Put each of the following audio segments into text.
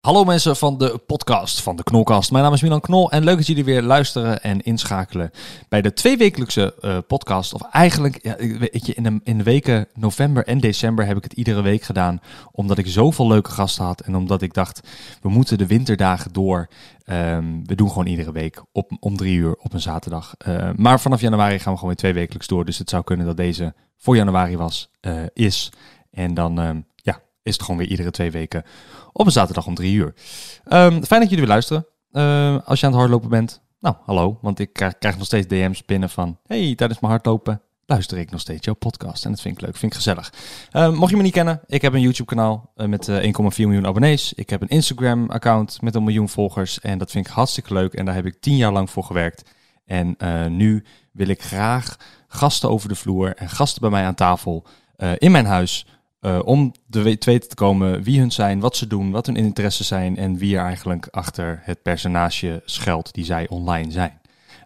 Hallo mensen van de podcast van de Knolkast. Mijn naam is Milan Knol en leuk dat jullie weer luisteren en inschakelen bij de tweewekelijkse eh, podcast. Of eigenlijk, ja, weet je, in de, in de weken november en december heb ik het iedere week gedaan. Omdat ik zoveel leuke gasten had en omdat ik dacht, we moeten de winterdagen door. Ehm, we doen gewoon iedere week op, om drie uur op een zaterdag. Eh, maar vanaf januari gaan we gewoon weer twee wekelijks door. Dus het zou kunnen dat deze voor januari was, eh, is. En dan ehm, is het gewoon weer iedere twee weken op een zaterdag om drie uur. Ehm, fijn dat jullie weer luisteren. Ehm, als je aan het hardlopen bent, nou hallo, want ik krijg, nog steeds DM's binnen van... hey, tijdens mijn hardlopen luister ik nog steeds jouw podcast. En dat vind ik leuk, vind ik gezellig. Ehm, mocht je me niet kennen, ik heb een YouTube-kanaal eh, met eh, 1,4 miljoen abonnees. Ik heb een Instagram-account met een miljoen volgers. En dat vind ik hartstikke leuk. En daar heb ik tien jaar lang voor gewerkt. En eh, nu wil ik graag gasten over de vloer en gasten bij mij aan tafel eh, in mijn huis... Uh, om te weten te komen wie hun zijn, wat ze doen, wat hun interesses zijn en wie er eigenlijk achter het personage schuilt die zij online zijn.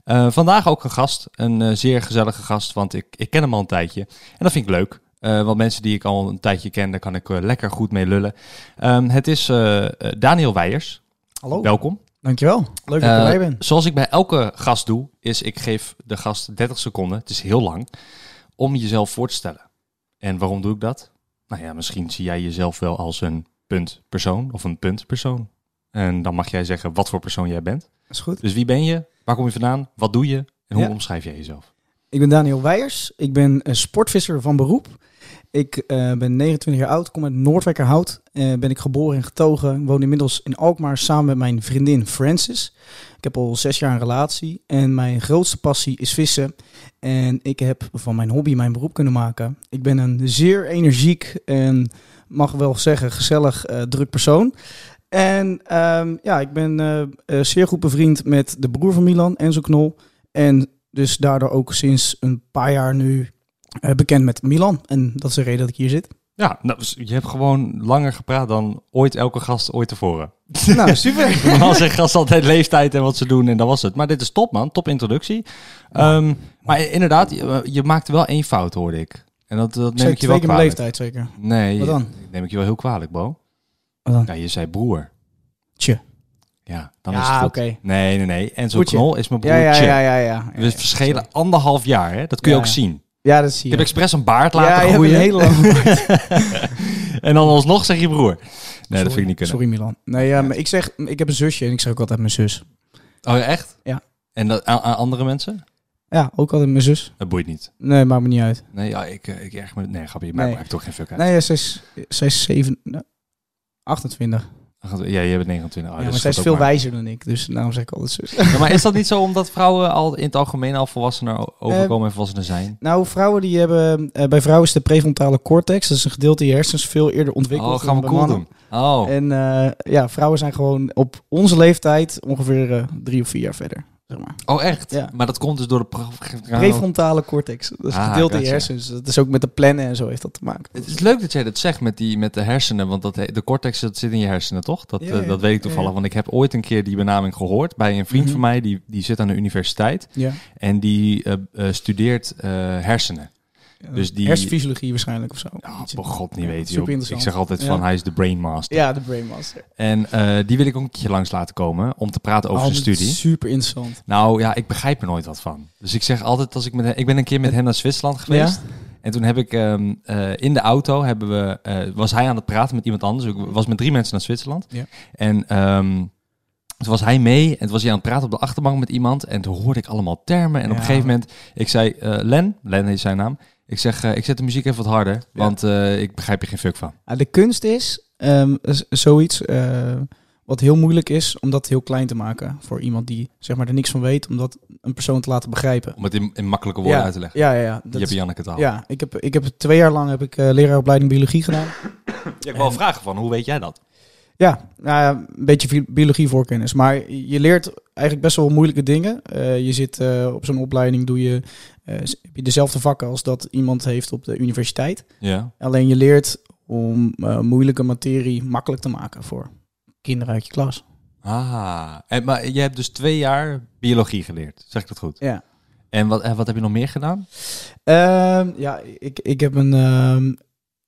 Uh, vandaag ook een gast, een uh, zeer gezellige gast, want ik, ik ken hem al een tijdje en dat vind ik leuk. want mensen die ik al een tijdje ken, daar kan ik lekker goed mee lullen. Um, het is Daniel Weijers. Hallo. Welkom. Dankjewel. Leuk dat ik erbij ben. Zoals ik bij elke gast doe, is ik geef de gast 30 seconden, het is heel lang, om jezelf voor te stellen. En waarom doe ik dat? Nou ja, misschien zie jij jezelf wel als een puntpersoon of een puntpersoon. En dan mag jij zeggen wat voor persoon jij bent. Dat is goed. Dus wie ben je? Waar kom je vandaan? Wat doe je? En hoe ja. omschrijf jij jezelf? Ik ben Daniel Weijers. Ik ben een sportvisser van beroep. Ik uh, ben 29 jaar oud, kom uit Noordwijkerhout. Uh, ben ik geboren en getogen. Woon inmiddels in Alkmaar samen met mijn vriendin Francis. Ik heb al zes jaar een relatie. En mijn grootste passie is vissen. En ik heb van mijn hobby mijn beroep kunnen maken. Ik ben een zeer energiek en mag wel zeggen gezellig uh, druk persoon. En um, ja, ik ben zeer goed bevriend met de broer van Milan, Enzo Knol. En dus daardoor ook sinds een paar jaar nu bekend met Milan. En dat is de reden dat ik hier zit. Ja, nou, dus je hebt gewoon langer gepraat dan ooit elke gast ooit tevoren. Nou, super. Normaal zegt gast altijd leeftijd en wat ze doen en dat was het. Maar dit is top man, top introductie. Ja. Um, maar inderdaad, je, je, maakte wel één fout hoorde ik. En dat, dat neem zeker ik je wel mijn leeftijd zeker. Nee, Wat dan? dat neem ik je wel heel kwalijk, Bo. Wat dan? Ja, je zei broer. Tje. Ja, dan Ja, is het goed. oké. Nee, nee, nee. En zo'n Goedje. knol is mijn Ja, ja, broertje. ja, ja, ja. We verschillen anderhalf jaar, hè? Dat kun je Ja, ook ja. zien. Ja, dat zie Ik je. heb expres een baard ja, laten je hebt groeien. een hele lange en dan alsnog zeg je broer. Nee, dat vind ik niet kunnen. Sorry Milan. Nee, ja, maar ik zeg, ik heb een zusje en ik zeg ook altijd mijn zus. Oh, ja, echt? Ja. En dat, aan, aan andere mensen? Ja, ook altijd mijn zus. Dat boeit niet. Nee, maakt me niet uit. Nee, ja, ik, eh, ik erg me... Nee, grapje, maar Nee. maakt toch geen fuck uit. Nee, ja, zij is, zij is zeven, nou, 28. Ja, je bent 29. Oh, ja, dus maar zij is veel maar. wijzer dan ik, dus daarom zeg ik altijd zus. Ja, maar is dat niet zo omdat vrouwen al in het algemeen al volwassener o- overkomen en volwassener zijn? Nou, vrouwen die hebben, eh, bij vrouwen is de prefrontale cortex, dat is een gedeelte in je hersens, veel eerder ontwikkeld Oh, gaan we dan cool bij doen. mannen. Oh, En eh, ja, vrouwen zijn gewoon op onze leeftijd ongeveer eh, drie of vier jaar verder. Zeg maar. oh echt? Ja. Maar dat komt dus door de... pre- Prefrontale cortex, dat is Ah, gedeelte in je hersens. Dat is ook met de plannen en zo heeft dat te maken. Het is leuk dat jij dat zegt met, die, met de hersenen, want dat, de cortex dat zit in je hersenen, toch? Dat, Ja, eh, ja. dat weet ik toevallig, want ik heb ooit een keer die benaming gehoord bij een vriend Mhm. van mij, die, die zit aan de universiteit Ja. en die eh, eh, studeert eh, hersenen. Dus die- Hersenfysiologie waarschijnlijk of zo. Ja, oh god, niet Ja, weten. super joh. Ik zeg altijd Ja. van, hij is de brainmaster. Ja, de Brainmaster. En eh, die wil ik ook een keer langs laten komen om te praten over Oh, zijn studie. Super interessant. Nou ja, ik begrijp er nooit wat van. Dus ik zeg altijd als ik met hem, ik ben een keer met hem naar Zwitserland geweest. En toen heb ik ehm, eh, in de auto hebben we, eh, was hij aan het praten met iemand anders. Ik was met drie mensen naar Zwitserland. Ja. En ehm, toen was hij mee en toen was hij aan het praten op de achterbank met iemand. En toen hoorde ik allemaal termen. En op een gegeven moment, ik zei, eh, Len, Len is zijn naam. Ik zeg, eh, ik zet de muziek even wat harder, want eh, ik begrijp er geen fuck van. Ah, de kunst is ehm, zoiets eh, wat heel moeilijk is om dat heel klein te maken voor iemand die zeg maar er niks van weet, om dat een persoon te laten begrijpen. Om het in, in makkelijke woorden ja, uit te leggen. Ja, ja, ja. Je Dat hebt is- Janneke taal. ja, ik heb, ik heb twee jaar lang heb ik leraaropleiding biologie gedaan. Ja, ik wil vragen van, hoe weet jij dat? Ja, nou ja, een beetje bi- biologie voorkennis. Maar je leert eigenlijk best wel moeilijke dingen. Je zit op zo'n opleiding, doe je, heb je dezelfde vakken als dat iemand heeft op de universiteit. Ja. Alleen je leert om eh, moeilijke materie makkelijk te maken voor kinderen uit je klas. Ah, en, maar je hebt dus twee jaar biologie geleerd, zeg ik dat goed? Ja. En wat, en wat heb je nog meer gedaan? Ehm, ja, ik, ik heb een. ehm,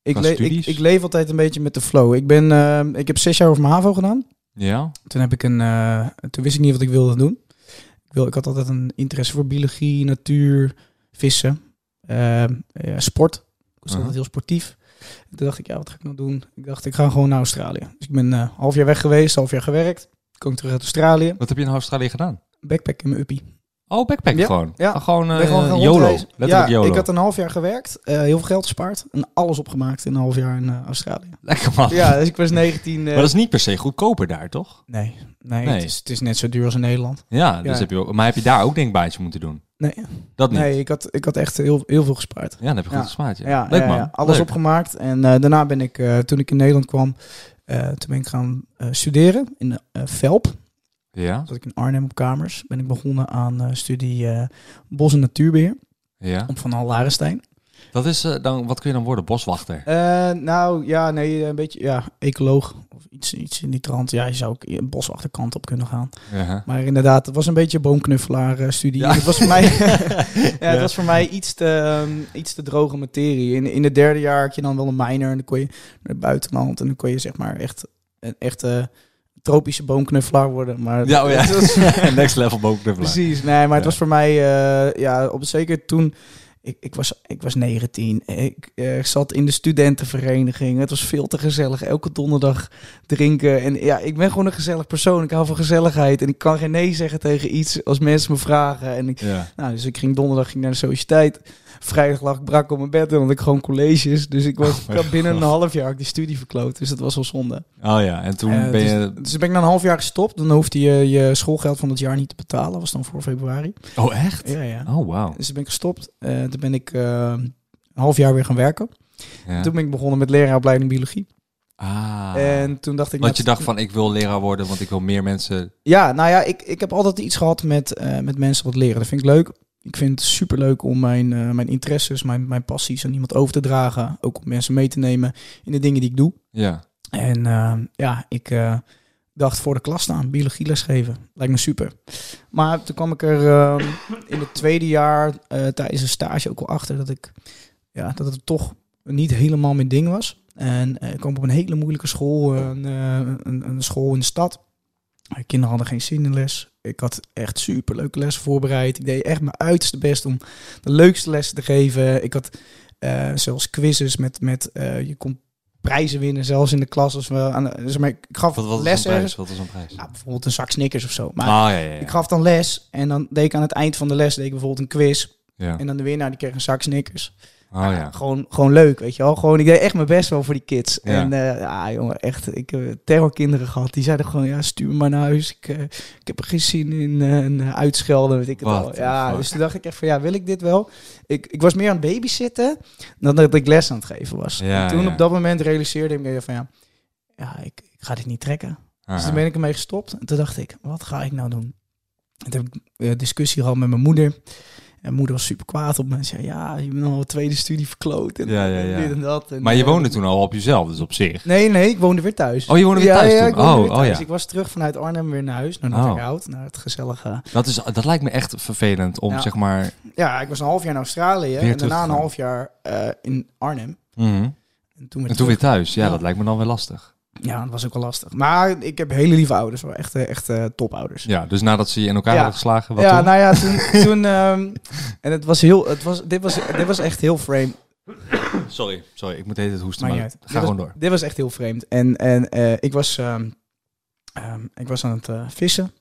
ik, le- ik leef altijd een beetje met de flow. Ik, ben, ehm, ik heb zes jaar over mijn HAVO gedaan. Ja? Toen, heb ik een, eh, toen wist ik niet wat ik wilde doen. Ik, wil, ik had altijd een interesse voor biologie, natuur, vissen, eh, eh, sport. Ik was altijd heel sportief. Toen dacht ik, ja, wat ga ik nou doen? Ik dacht, ik ga gewoon naar Australië. Dus ik ben een half jaar weg geweest, half jaar gewerkt. Kom ik terug uit Australië. Wat heb je in Australië gedaan? Backpack in mijn uppie. Oh, backpack Ja, gewoon. ja. Ah, Gewoon, YOLO. rondreizen. Letterlijk ja, YOLO. ik had een half jaar gewerkt, eh, heel veel geld gespaard en alles opgemaakt in een half jaar in eh, Australië. Lekker man. Ja, dus ik was 19. eh, Maar dat is niet per se goedkoper daar, toch? Nee, nee, Nee. Het, is, het is net zo duur als in Nederland. Ja, dus Ja. heb je ook, maar heb je daar ook denkbaantje moeten doen? Nee, Dat niet? nee ik, had, ik had echt heel, heel veel gespaard. Ja, dan heb je goed Ja. gesmaakt. Ja. Leuk man. alles Leuk. opgemaakt. En daarna ben ik, toen ik in Nederland kwam, toen ben ik gaan studeren in Velp. Ja, Zat ik in Arnhem op kamers. Ben ik begonnen aan eh, studie eh, bos- en natuurbeheer ja. op Van Hal Larenstein. Dat is eh, dan, wat kun je dan worden? Boswachter. Nou ja, nee, een beetje ja, ecoloog of iets, iets in die trant. Ja, je zou ook een boswachterkant op kunnen gaan. Ja. Maar inderdaad, het was een beetje boomknuffelaar studie. Ja. Het was voor mij, ja, het was voor mij iets te, ehm, iets te droge materie. In, in het derde jaar had je dan wel een minor en dan kon je naar het buitenland en dan kon je zeg maar echt een echte tropische boomknuffelaar worden. Maar Ja, oh ja. was- Next level bovenknuffelaar. Precies, nee, maar het Ja. was voor mij, eh, ja, op zeker toen, ik, ik, was, ik was 19, ik eh, zat in de studentenvereniging, het was veel te gezellig, elke donderdag drinken. En ja, ik ben gewoon een gezellig persoon, ik hou van gezelligheid en ik kan geen nee zeggen tegen iets als mensen me vragen. En ik, Ja. nou, dus ik ging donderdag ging naar de sociëteit, vrijdag lag ik brak op mijn bed en had ik gewoon colleges. Dus ik was Oh binnen God. een half jaar ik die studie verkloot, dus dat was wel zonde. Oh ja, en toen Eh, ben dus, je... dus ben ik na een half jaar gestopt. Dan hoefde je je schoolgeld van het jaar niet te betalen. was dan voor februari. Oh echt? Ja, ja. Oh wauw. Dus ben ik gestopt. Eh, toen ben ik eh, een half jaar weer gaan werken. Ja. Toen ben ik begonnen met leraaropleiding biologie. Ah. En toen dacht ik... Want je nou, dacht van, ik wil leraar worden, want ik wil meer mensen... Ja, nou ja, ik, ik heb altijd iets gehad met, eh, met mensen wat leren. Dat vind ik leuk. Ik vind het super leuk om mijn, eh, mijn interesses, mijn, mijn passies aan iemand over te dragen. Ook om mensen mee te nemen in de dingen die ik doe. Ja. En ja, ik dacht voor de klas staan, biologie lesgeven. Lijkt me super. Maar toen kwam ik er eh, in het tweede jaar eh, tijdens een stage ook wel achter dat ik ja, dat het toch niet helemaal mijn ding was. En eh, ik kwam op een hele moeilijke school, eh, een, een school in de stad. Kinderen hadden geen zin in les. Ik had echt super leuke lessen voorbereid. Ik deed echt mijn uiterste best om de leukste lessen te geven. Ik had zelfs quizzes met, met je kon prijzen winnen, zelfs in de klas. Als we aan, de- zeg maar, ik gaf Wat, wat les een prijs? Wat was een prijs? Bijvoorbeeld een zak Snickers of zo. Maar ah, ja, ja, ja. ik gaf dan les en dan deed ik aan het eind van de les deed ik bijvoorbeeld een quiz. ja. En dan de winnaar die kreeg een zak Snickers. Oh ja. Gewoon, gewoon leuk, weet je wel. Gewoon, ik deed echt mijn best wel voor die kids. Ja. En eh, ja, jongen, echt. Ik heb terrorkinderen gehad. Die zeiden gewoon, ja, stuur me maar naar huis. Ik, eh, ik heb er geen zin in. eh, en uitschelden, weet ik het al. Ja, fuck? dus toen dacht ik echt van, ja, wil ik dit wel? Ik, ik was meer aan het babysitten dan dat ik les aan het geven was. Ja, en toen op dat moment realiseerde ik me van, ja, ja ik, ik ga dit niet trekken. Dus toen ben ik ermee gestopt. En toen dacht ik, wat ga ik nou doen? En toen heb ik discussie gehad met mijn moeder. En mijn moeder was super kwaad op me. En zei, ja, je bent al een tweede studie verkloot. En, Ja, ja, ja. dit en dat. En, Maar je eh, woonde toen al op jezelf, dus op zich. Nee, nee, ik woonde weer thuis. Oh, je woonde weer thuis ja, toen? Oh, weer oh, ja. Ik was terug vanuit Arnhem weer naar huis, naar Oh. Noorderhout, naar het gezellige... Dat, is, dat lijkt me echt vervelend om Ja. zeg maar... Ja, ik was een half jaar in Australië en daarna een half jaar eh, in Arnhem. Mhm. En toen weer, En toen weer thuis. Ja, Ja. dat lijkt me dan weer lastig. Ja, dat was ook wel lastig. Maar ik heb hele lieve ouders, hoor. echt, echt eh, topouders. Ja, dus nadat ze je in elkaar Ja. hadden geslagen, wat ja, toen? nou ja, toen... toen ehm, en het was heel... Het was, dit, was, dit was echt heel vreemd. Sorry, sorry, ik moet even het hoesten, maar ga Dit gewoon was, door. Dit was echt heel vreemd. En, en eh, ik, was, ehm, ehm, ik was aan het eh, vissen.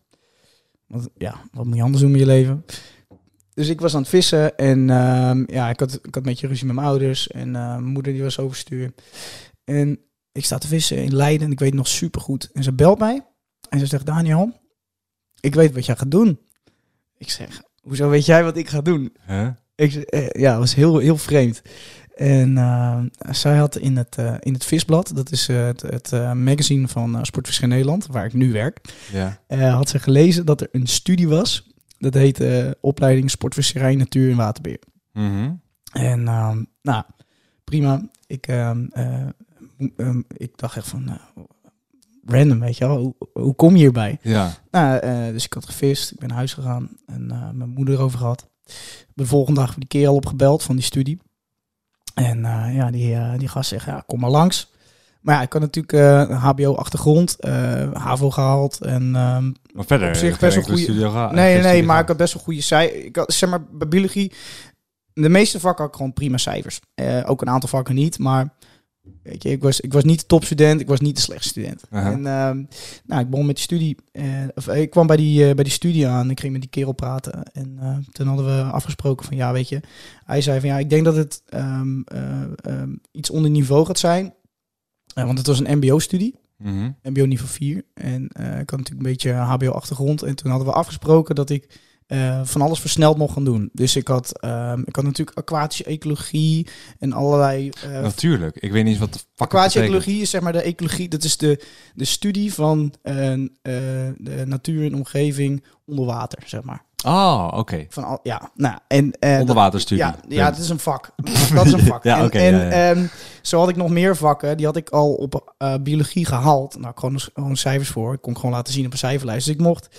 Want ja, wat moet je anders doen met je leven? Dus ik was aan het vissen en ja, ik had, ik had een beetje ruzie met mijn ouders. En mijn moeder die was overstuur. En ik sta te vissen in Leiden en ik weet nog super goed. En ze belt mij en ze zegt, Daniel, ik weet wat jij gaat doen. Ik zeg, hoezo weet jij wat ik ga doen? Huh? Ik, zeg, eh, ja, het was heel, heel vreemd. En eh, zij had in het, eh, in het Visblad, dat is het, het magazine van Sportvisserij Nederland, waar ik nu werk, Ja. had ze gelezen dat er een studie was. Dat heet eh, opleiding Sportvisserij, Natuur en Waterbeheer. Mhm. En ehm, nou, prima. Ik, ehm, eh, ehm, ik dacht echt van, eh, random, weet je wel, hoe, hoe kom je hierbij? Ja. Nou, eh, dus ik had gevist, ik ben naar huis gegaan en eh, mijn moeder erover gehad. De volgende dag die keer al opgebeld van die studie. En eh, ja, die, die gast zegt, ja, kom maar langs. Maar ja, ik had natuurlijk HBO-achtergrond, HAVO gehaald en ehm, Maar verder, Op zich best ga- Nee, nee, maar ik had best wel goede cijfers. Ik had, zeg maar, bij biologie, de meeste vakken had ik gewoon prima cijfers. Ook een aantal vakken niet, maar weet je, ik was, ik was niet de topstudent, ik was niet de slechtste student. En ehm, nou, ik begon met die studie, eh, of, ik kwam bij die, eh, bij die studie aan, ik ging met die kerel praten. En eh, toen hadden we afgesproken van, ja, weet je, hij zei van, ja, ik denk dat het ehm, eh, ehm, iets onder niveau gaat zijn. Want het was een mbo-studie. Mhm. MBO niveau 4. En ik had natuurlijk een beetje HBO-achtergrond. En toen hadden we afgesproken dat ik eh, van alles versneld mocht gaan doen. Dus ik had, ehm, ik had natuurlijk aquatische ecologie en allerlei... eh, Natuurlijk. Ik weet niet eens wat de aquatische ecologie is zeg maar de ecologie. Dat is de, de studie van eh, de natuur en omgeving onder water, zeg maar. Oh, oké. Van al, ja, nou, en... dat- Onderwaterstudie. ja, ja, het is een vak. Dat is een vak. Ja, en oké, en ja, ja. ehm, zo had ik nog meer vakken. Die had ik al op biologie gehaald. Nou, gewoon, gewoon cijfers voor. Ik kon gewoon laten zien op een cijferlijst. Dus ik mocht...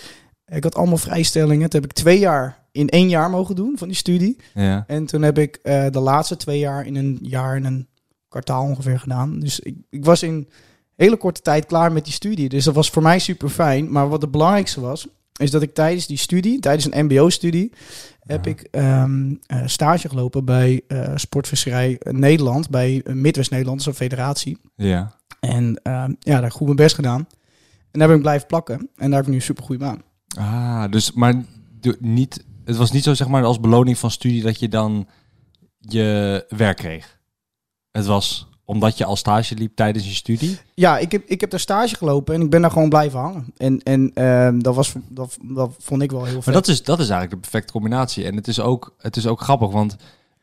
Ik had allemaal vrijstellingen. Toen heb ik twee jaar in één jaar mogen doen van die studie. Ja. En toen heb ik eh, de laatste twee jaar in een jaar en een kwartaal ongeveer gedaan. Dus ik, ik was in hele korte tijd klaar met die studie. Dus dat was voor mij super fijn. Maar wat het belangrijkste was, is dat ik tijdens die studie, tijdens een MBO-studie, heb Ja. ik ehm, eh, stage gelopen bij eh, Sportvisserij Nederland, bij uh, Midwest-Nederland, zo'n federatie. Ja. En ehm, ja, daar heb ik goed mijn best gedaan. En daar ben ik blijven plakken. En daar heb ik nu een super goede baan. Ah, dus maar niet, het was niet zo zeg maar als beloning van studie dat je dan je werk kreeg. Het was omdat je al stage liep tijdens je studie. Ja, ik heb, ik heb daar stage gelopen en ik ben daar gewoon blijven hangen. En, en ehm, dat, was, dat, dat vond ik wel heel Maar vet. dat is, dat is eigenlijk de perfecte combinatie. En het is ook, het is ook grappig, want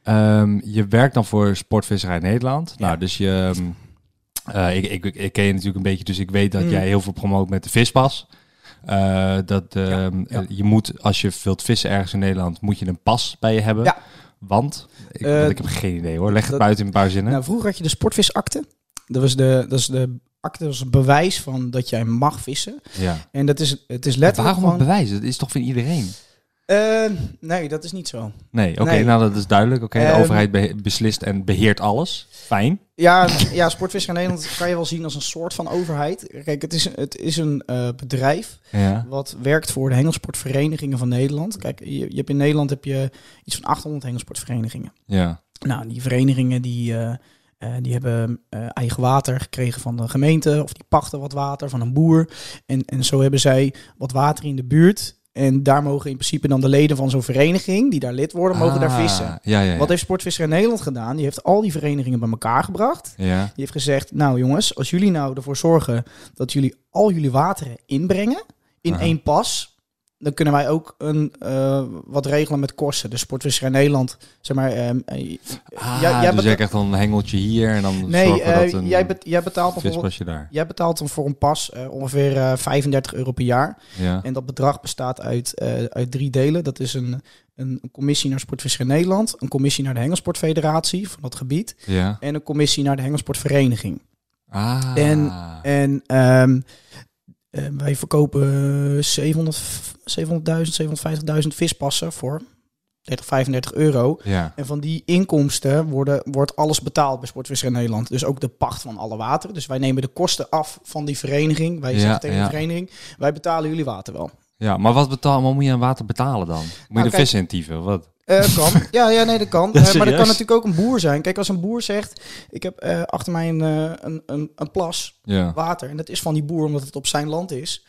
ehm, je werkt dan voor Sportvisserij Nederland. Ja. Nou, dus je... ehm, eh, ik, ik, ik ken je natuurlijk een beetje, dus ik weet dat Mm. jij heel veel promoot met de vispas. Eh, dat ehm, ja. eh, je moet, als je wilt vissen ergens in Nederland, moet je een pas bij je hebben. Ja. Want? Ik, Eh, want ik heb geen idee hoor. Leg het buiten in een paar zinnen. Nou, vroeger had je de sportvisakte. Dat was de, dat is de akte, dat is een bewijs van dat jij mag vissen. ja. En dat is, het is Maar letterlijk waarom gewoon... bewijs? Dat is toch van iedereen? Eh, nee, dat is niet zo. Nee, oké, Nee. nou dat is duidelijk. Oké, de Ehm, overheid be- beslist en beheert alles. Fijn. Ja, ja Sportvisserij Nederland kan je wel zien als een soort van overheid. Kijk, het is, het is een eh, bedrijf Ja. wat werkt voor de hengelsportverenigingen van Nederland. Kijk, je, je hebt in Nederland heb je iets van 800 hengelsportverenigingen. Ja. Nou, die verenigingen die, eh, die hebben eigen water gekregen van de gemeente. Of die pachten wat water van een boer. En, en zo hebben zij wat water in de buurt. En daar mogen in principe dan de leden van zo'n vereniging, die daar lid worden, mogen daar Ah, vissen. Ja, ja, ja. Wat heeft Sportvisserij Nederland gedaan? Die heeft al die verenigingen bij elkaar gebracht. Die heeft gezegd, nou jongens, als jullie nou ervoor zorgen dat jullie al jullie wateren inbrengen in één pas, dan kunnen wij ook een, eh, wat regelen met kosten. De Sportvisserij Nederland, zeg maar... eh, Ah, Ja, jij dus jij krijgt dan een hengeltje hier en dan nee, eh, dat een jij, bet- jij betaalt bijvoorbeeld... daar. Jij betaalt dan voor een pas ongeveer eh, 35 euro per jaar. Ja. En dat bedrag bestaat uit, uit drie delen. Dat is een, een, commissie naar Sportvisserij Nederland, een commissie naar de Hengelsportfederatie van dat gebied ja. en een commissie naar de Hengelsportvereniging. Ah. En- En ehm, eh, wij verkopen 700 700.000, 750.000 vispassen voor 30, 35 euro. ja. En van die inkomsten worden, wordt alles betaald bij Sportvisserij Nederland. Dus ook de pacht van alle water. Dus wij nemen de kosten af van die vereniging. Wij Ja, zeggen tegen ja. de vereniging, wij betalen jullie water wel. ja, maar wat, betaal, wat moet je aan water betalen dan? Moet je Nou, de kijk-? Wat? Eh, kan. Ja, ja, nee, dat kan. Ja, Eh, maar dat kan natuurlijk ook een boer zijn. Kijk, als een boer zegt, ik heb eh, achter mij een, een, een, een plas Ja. water. En dat is van die boer omdat het op zijn land is.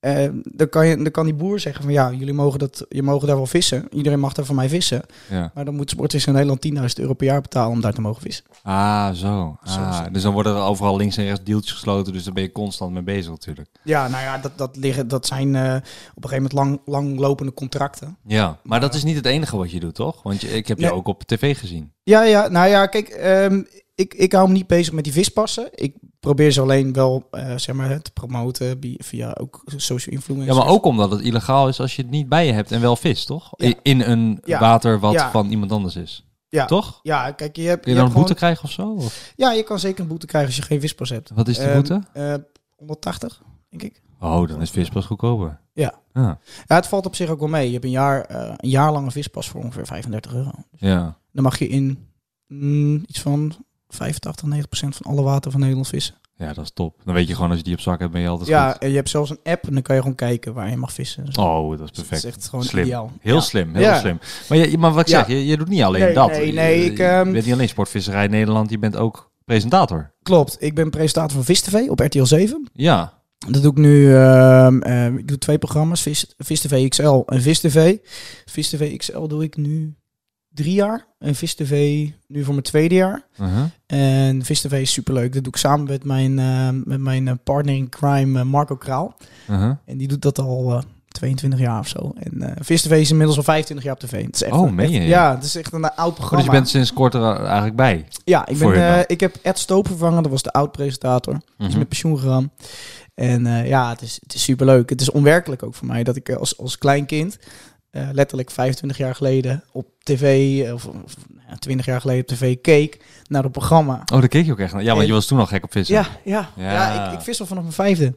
Eh, dan, kan je, dan kan die boer zeggen van ja, jullie mogen, dat, je mogen daar wel vissen. Iedereen mag daar van mij vissen. Ja. Maar dan moet Sportvis in Nederland 10.000 euro per jaar betalen om daar te mogen vissen. Ah, zo. Ah, dus dan worden er overal links en rechts deeltjes gesloten, dus daar ben je constant mee bezig natuurlijk. Ja, nou ja, dat, dat, liggen, dat zijn eh, op een gegeven moment lang, langlopende contracten. Ja, maar dat is niet het enige wat je doet, toch? Want je, ik heb je Nee. ook op tv gezien. Ja, ja, nou ja, kijk, ehm, ik, ik hou me niet bezig met die vispassen. Ik probeer ze alleen wel, eh, zeg maar, te promoten via ook social influencers. Ja, maar ook omdat het illegaal is als je het niet bij je hebt en wel vis, toch? Ja. In een Ja. water wat Ja. van iemand anders is. Ja. Toch? Ja, kijk, je hebt, Kun je je dan een boete gewoon- krijgen of zo? Of? Ja, je kan zeker een boete krijgen als je geen vispas hebt. Wat is die Ehm, boete? eh, 180, denk ik. Oh, dan is vispas goedkoper. Ja. Ja. Ja, het valt op zich ook wel mee. Je hebt een jaar, eh, een jaar lange vispas voor ongeveer 35 euro. ja. Dan mag je in mm, iets van 85, 90 procent van alle water van Nederland vissen. Ja, dat is top. Dan weet je gewoon als je die op zak hebt, ben je altijd Ja, goed. en je hebt zelfs een app en dan kan je gewoon kijken waar je mag vissen. Dus Oh, dat is dat perfect. is echt gewoon Slim. ideaal. Heel Ja. slim, heel Ja. slim. Maar, je, maar wat ik zeg, je, je doet niet alleen Nee, dat. nee, Je- nee, je, ik, ehm, bent niet alleen sportvisserij Nederland, je bent ook presentator. Klopt, ik ben presentator van Vis TV op RTL 7. Ja. Dat doe ik nu. ehm, ehm, ik doe twee programma's: Vis, Vis TV XL en Vis TV. Vis TV XL doe ik nu drie jaar. En Vis TV nu voor mijn tweede jaar. Uh-huh. En Vis TV is superleuk. Dat doe ik samen met mijn, ehm, met mijn eh, partner in crime, eh, Marco Kraal. Uh-huh. En die doet dat al eh, 22 jaar of zo. En eh Vis TV is inmiddels al 25 jaar op tv. Het is echt Oh, een- meen echt- je? Ja, het is echt een eh, oud Oh, programma. dus je bent sinds kort er eigenlijk bij. Ja, ik, ben, eh, ik heb Ed Stoop vervangen. Dat was de oud-presentator. Die is Mhm. met pensioen gegaan. En eh, ja, het is, het is superleuk. Het is onwerkelijk ook voor mij dat ik eh, als, als klein kind, eh, letterlijk 25 jaar geleden op tv, eh, of, of ja, 20 jaar geleden op tv, keek naar het programma. Oh, daar keek je ook echt naar. Ja, want En- je was toen al gek op vissen. Ja, ja, Ja. ja. ik, ik vis al vanaf mijn vijfde.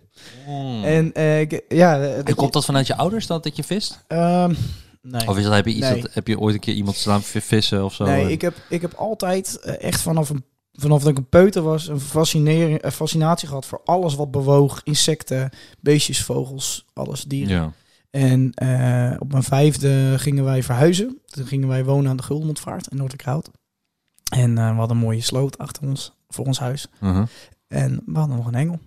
Mm. En eh, ik, ja, En komt je- dat vanuit je ouders dat, dat je vist? ehm, nee. Of is dat, heb, je iets Nee. dat, heb je ooit een keer iemand staan vissen of zo? Nee, ik heb, ik heb altijd echt vanaf, een, vanaf dat ik een peuter was een fascinatie gehad voor alles wat bewoog. Insecten, beestjes, vogels, alles, dieren. Ja. En eh, op mijn vijfde gingen wij verhuizen. Toen gingen wij wonen aan de Guldenmondvaart in Noordelijkhout. En eh, we hadden een mooie sloot achter ons, voor ons huis. Uh-huh. En we hadden nog een engel.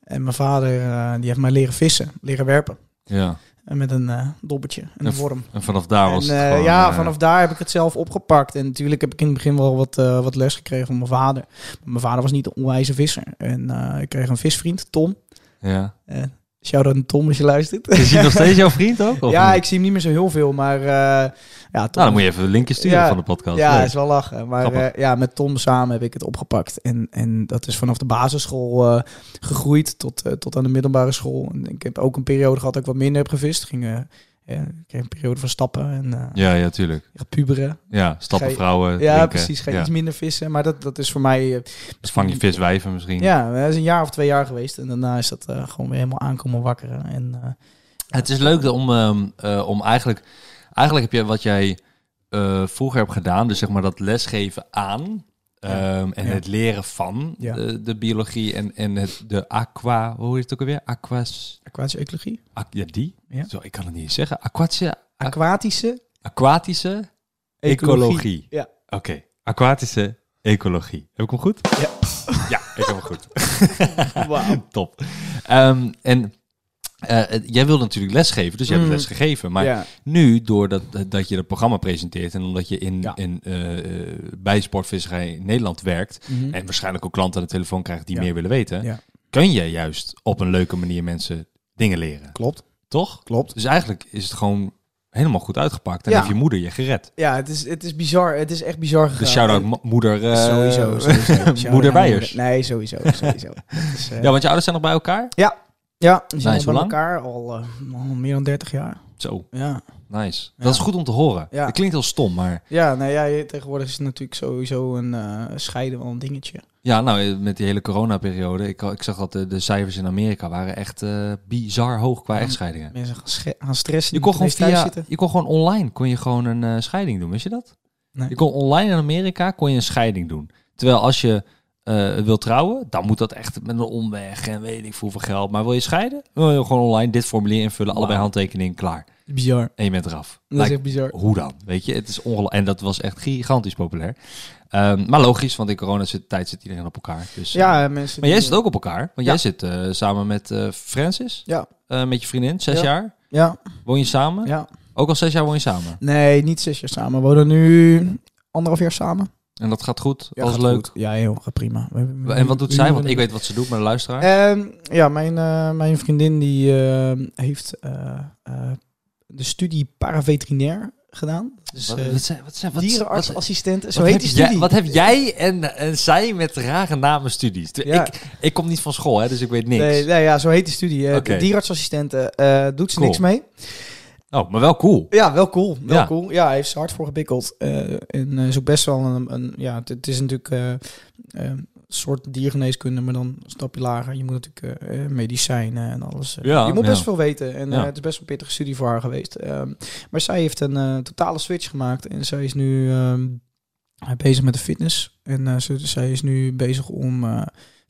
En mijn vader eh, die heeft mij leren vissen, leren werpen. ja. En met een dobbertje en En een worm. En vanaf daar was En, het gewoon, ja, vanaf daar heb ik het zelf opgepakt. En natuurlijk heb ik in het begin wel wat, wat les gekregen van mijn vader. Maar mijn vader was niet een onwijze visser. En ik kreeg een visvriend, Tom. Ja. Uh, Shout-out aan Tom als je luistert. Is hij nog steeds jouw vriend ook? Of ja, niet? ik zie hem niet meer zo heel veel. Maar eh, ja, Tom, Nou, dan moet je even een linkje sturen Ja. van de podcast. ja, Leuk. is wel lachen. Maar eh, ja, met Tom samen heb ik het opgepakt. En, en dat is vanaf de basisschool eh, gegroeid tot, tot aan de middelbare school. En ik heb ook een periode gehad dat ik wat minder heb gevist. Ging, ja, ik een periode van stappen en eh Ja, ja, tuurlijk. puberen. Ja, stappen je- vrouwen, Ja, drinken. precies. Ga je Ja. iets minder vissen. Maar dat, dat is voor mij... eh, Dus vang je viswijven misschien. ja, dat is een jaar of twee jaar geweest. En daarna is dat eh, gewoon weer helemaal aankomen wakkeren. En, eh, Het is leuk om, ehm, eh, om eigenlijk... Eigenlijk heb je wat jij eh, vroeger hebt gedaan, dus zeg maar dat lesgeven aan... Ja. ehm, en Ja. het leren van Ja. de, de biologie en, en het, de aqua... Hoe heet het ook alweer? Aquas... aquatische ecologie. Ja, die? Ja. Zo, ik kan het niet eens zeggen. Aquatische... Aquatische Aquatische ecologie. Ja. Oké, aquatische ecologie. Heb ik hem goed? Ja. Ja, ik heb hem goed. Wauw. Top. Ehm, en eh, jij wilde natuurlijk lesgeven, dus je hebt Mm. les gegeven. Maar nu, doordat dat je het programma presenteert en omdat je in, Ja. in, eh, eh, bij Sportvisserij Nederland werkt Mhm. en waarschijnlijk ook klanten aan de telefoon krijgt die Ja. meer willen weten, Ja. kun je juist op een leuke manier mensen dingen leren. Klopt. Toch? Klopt. Dus eigenlijk is het gewoon helemaal goed uitgepakt en Ja. heeft je moeder je gered. Ja, het is, het is bizar. Het is echt bizar gegaan. Dus shout-out En- mo- moeder, eh, sowieso, sowieso. Shout-out moeder. Nee, sowieso, sowieso. Is, eh, Ja, want je ouders zijn nog bij elkaar? ja, ja, we zijn Nice, bij elkaar al, eh, al meer dan 30 jaar. Zo, Ja, nice. Ja. Dat is goed om te horen. Ja. Het klinkt heel stom, maar... ja nou ja, tegenwoordig is het natuurlijk sowieso een eh, scheiden wel een dingetje. Ja, nou, eh, met die hele coronaperiode. Ik, ik zag dat de, de cijfers in Amerika waren echt eh, bizar hoog qua Ja. echtscheidingen. Mensen gaan, stressen. Je kon, die gewoon via, zitten. je kon gewoon online kon je gewoon een scheiding doen, wist je dat? Nee. Je kon online in Amerika kon je een scheiding doen. Terwijl als je eh wil trouwen, dan moet dat echt met een omweg en weet ik veel hoeveel geld. Maar wil je scheiden? Dan wil je gewoon online dit formulier invullen, allebei Wauw. handtekening, klaar. Bizar. En je bent eraf. Dat is echt bizar. hoe dan? Weet je, het is ongelooflijk. En dat was echt gigantisch populair. Ehm, maar logisch, want in coronatijd zit iedereen op elkaar. Dus, eh, Ja, mensen. maar jij zit ook op elkaar. Want Ja. jij zit eh, samen met eh, Francis, Ja, eh, met je vriendin, zes Ja. jaar. ja, Woon je samen? ja. Ook al zes jaar woon je samen. Nee, niet zes jaar samen. We wonen nu anderhalf jaar samen. En dat gaat goed? Ja, gaat leuk? goed. Ja, heel gaat prima. En wat doet zij? Want ik weet wat ze doet, maar de luisteraar. Ehm, ja, mijn, eh, mijn vriendin die eh, heeft eh, eh, de studie paraveterinair gedaan. Dus wat, wat, zijn- wat, zijn- wat, wat, dierenartsassistent. Zo heet die jij, studie. wat heb jij en, en zij met rare namen studies? Ja. Ik, ik kom niet van school, hè, dus ik weet niks. Nee, nee, ja, zo heet die studie. Dierenartsassistenten doet ze Cool. niks mee. Oh, maar wel cool. Ja, wel cool. Wel Ja. cool. Ja, hij heeft ze hard voor gebikkeld. Eh, en eh, is ook best wel een... een ja, het, het is natuurlijk eh, een soort diergeneeskunde, maar dan een stapje lager. Je moet natuurlijk medicijnen en alles. Ja, je moet best ja. veel weten. En het is best wel een pittige studie voor haar geweest. Ehm, maar zij heeft een totale switch gemaakt. En zij is nu... ehm, bezig met de fitness. En ze, zij is nu bezig om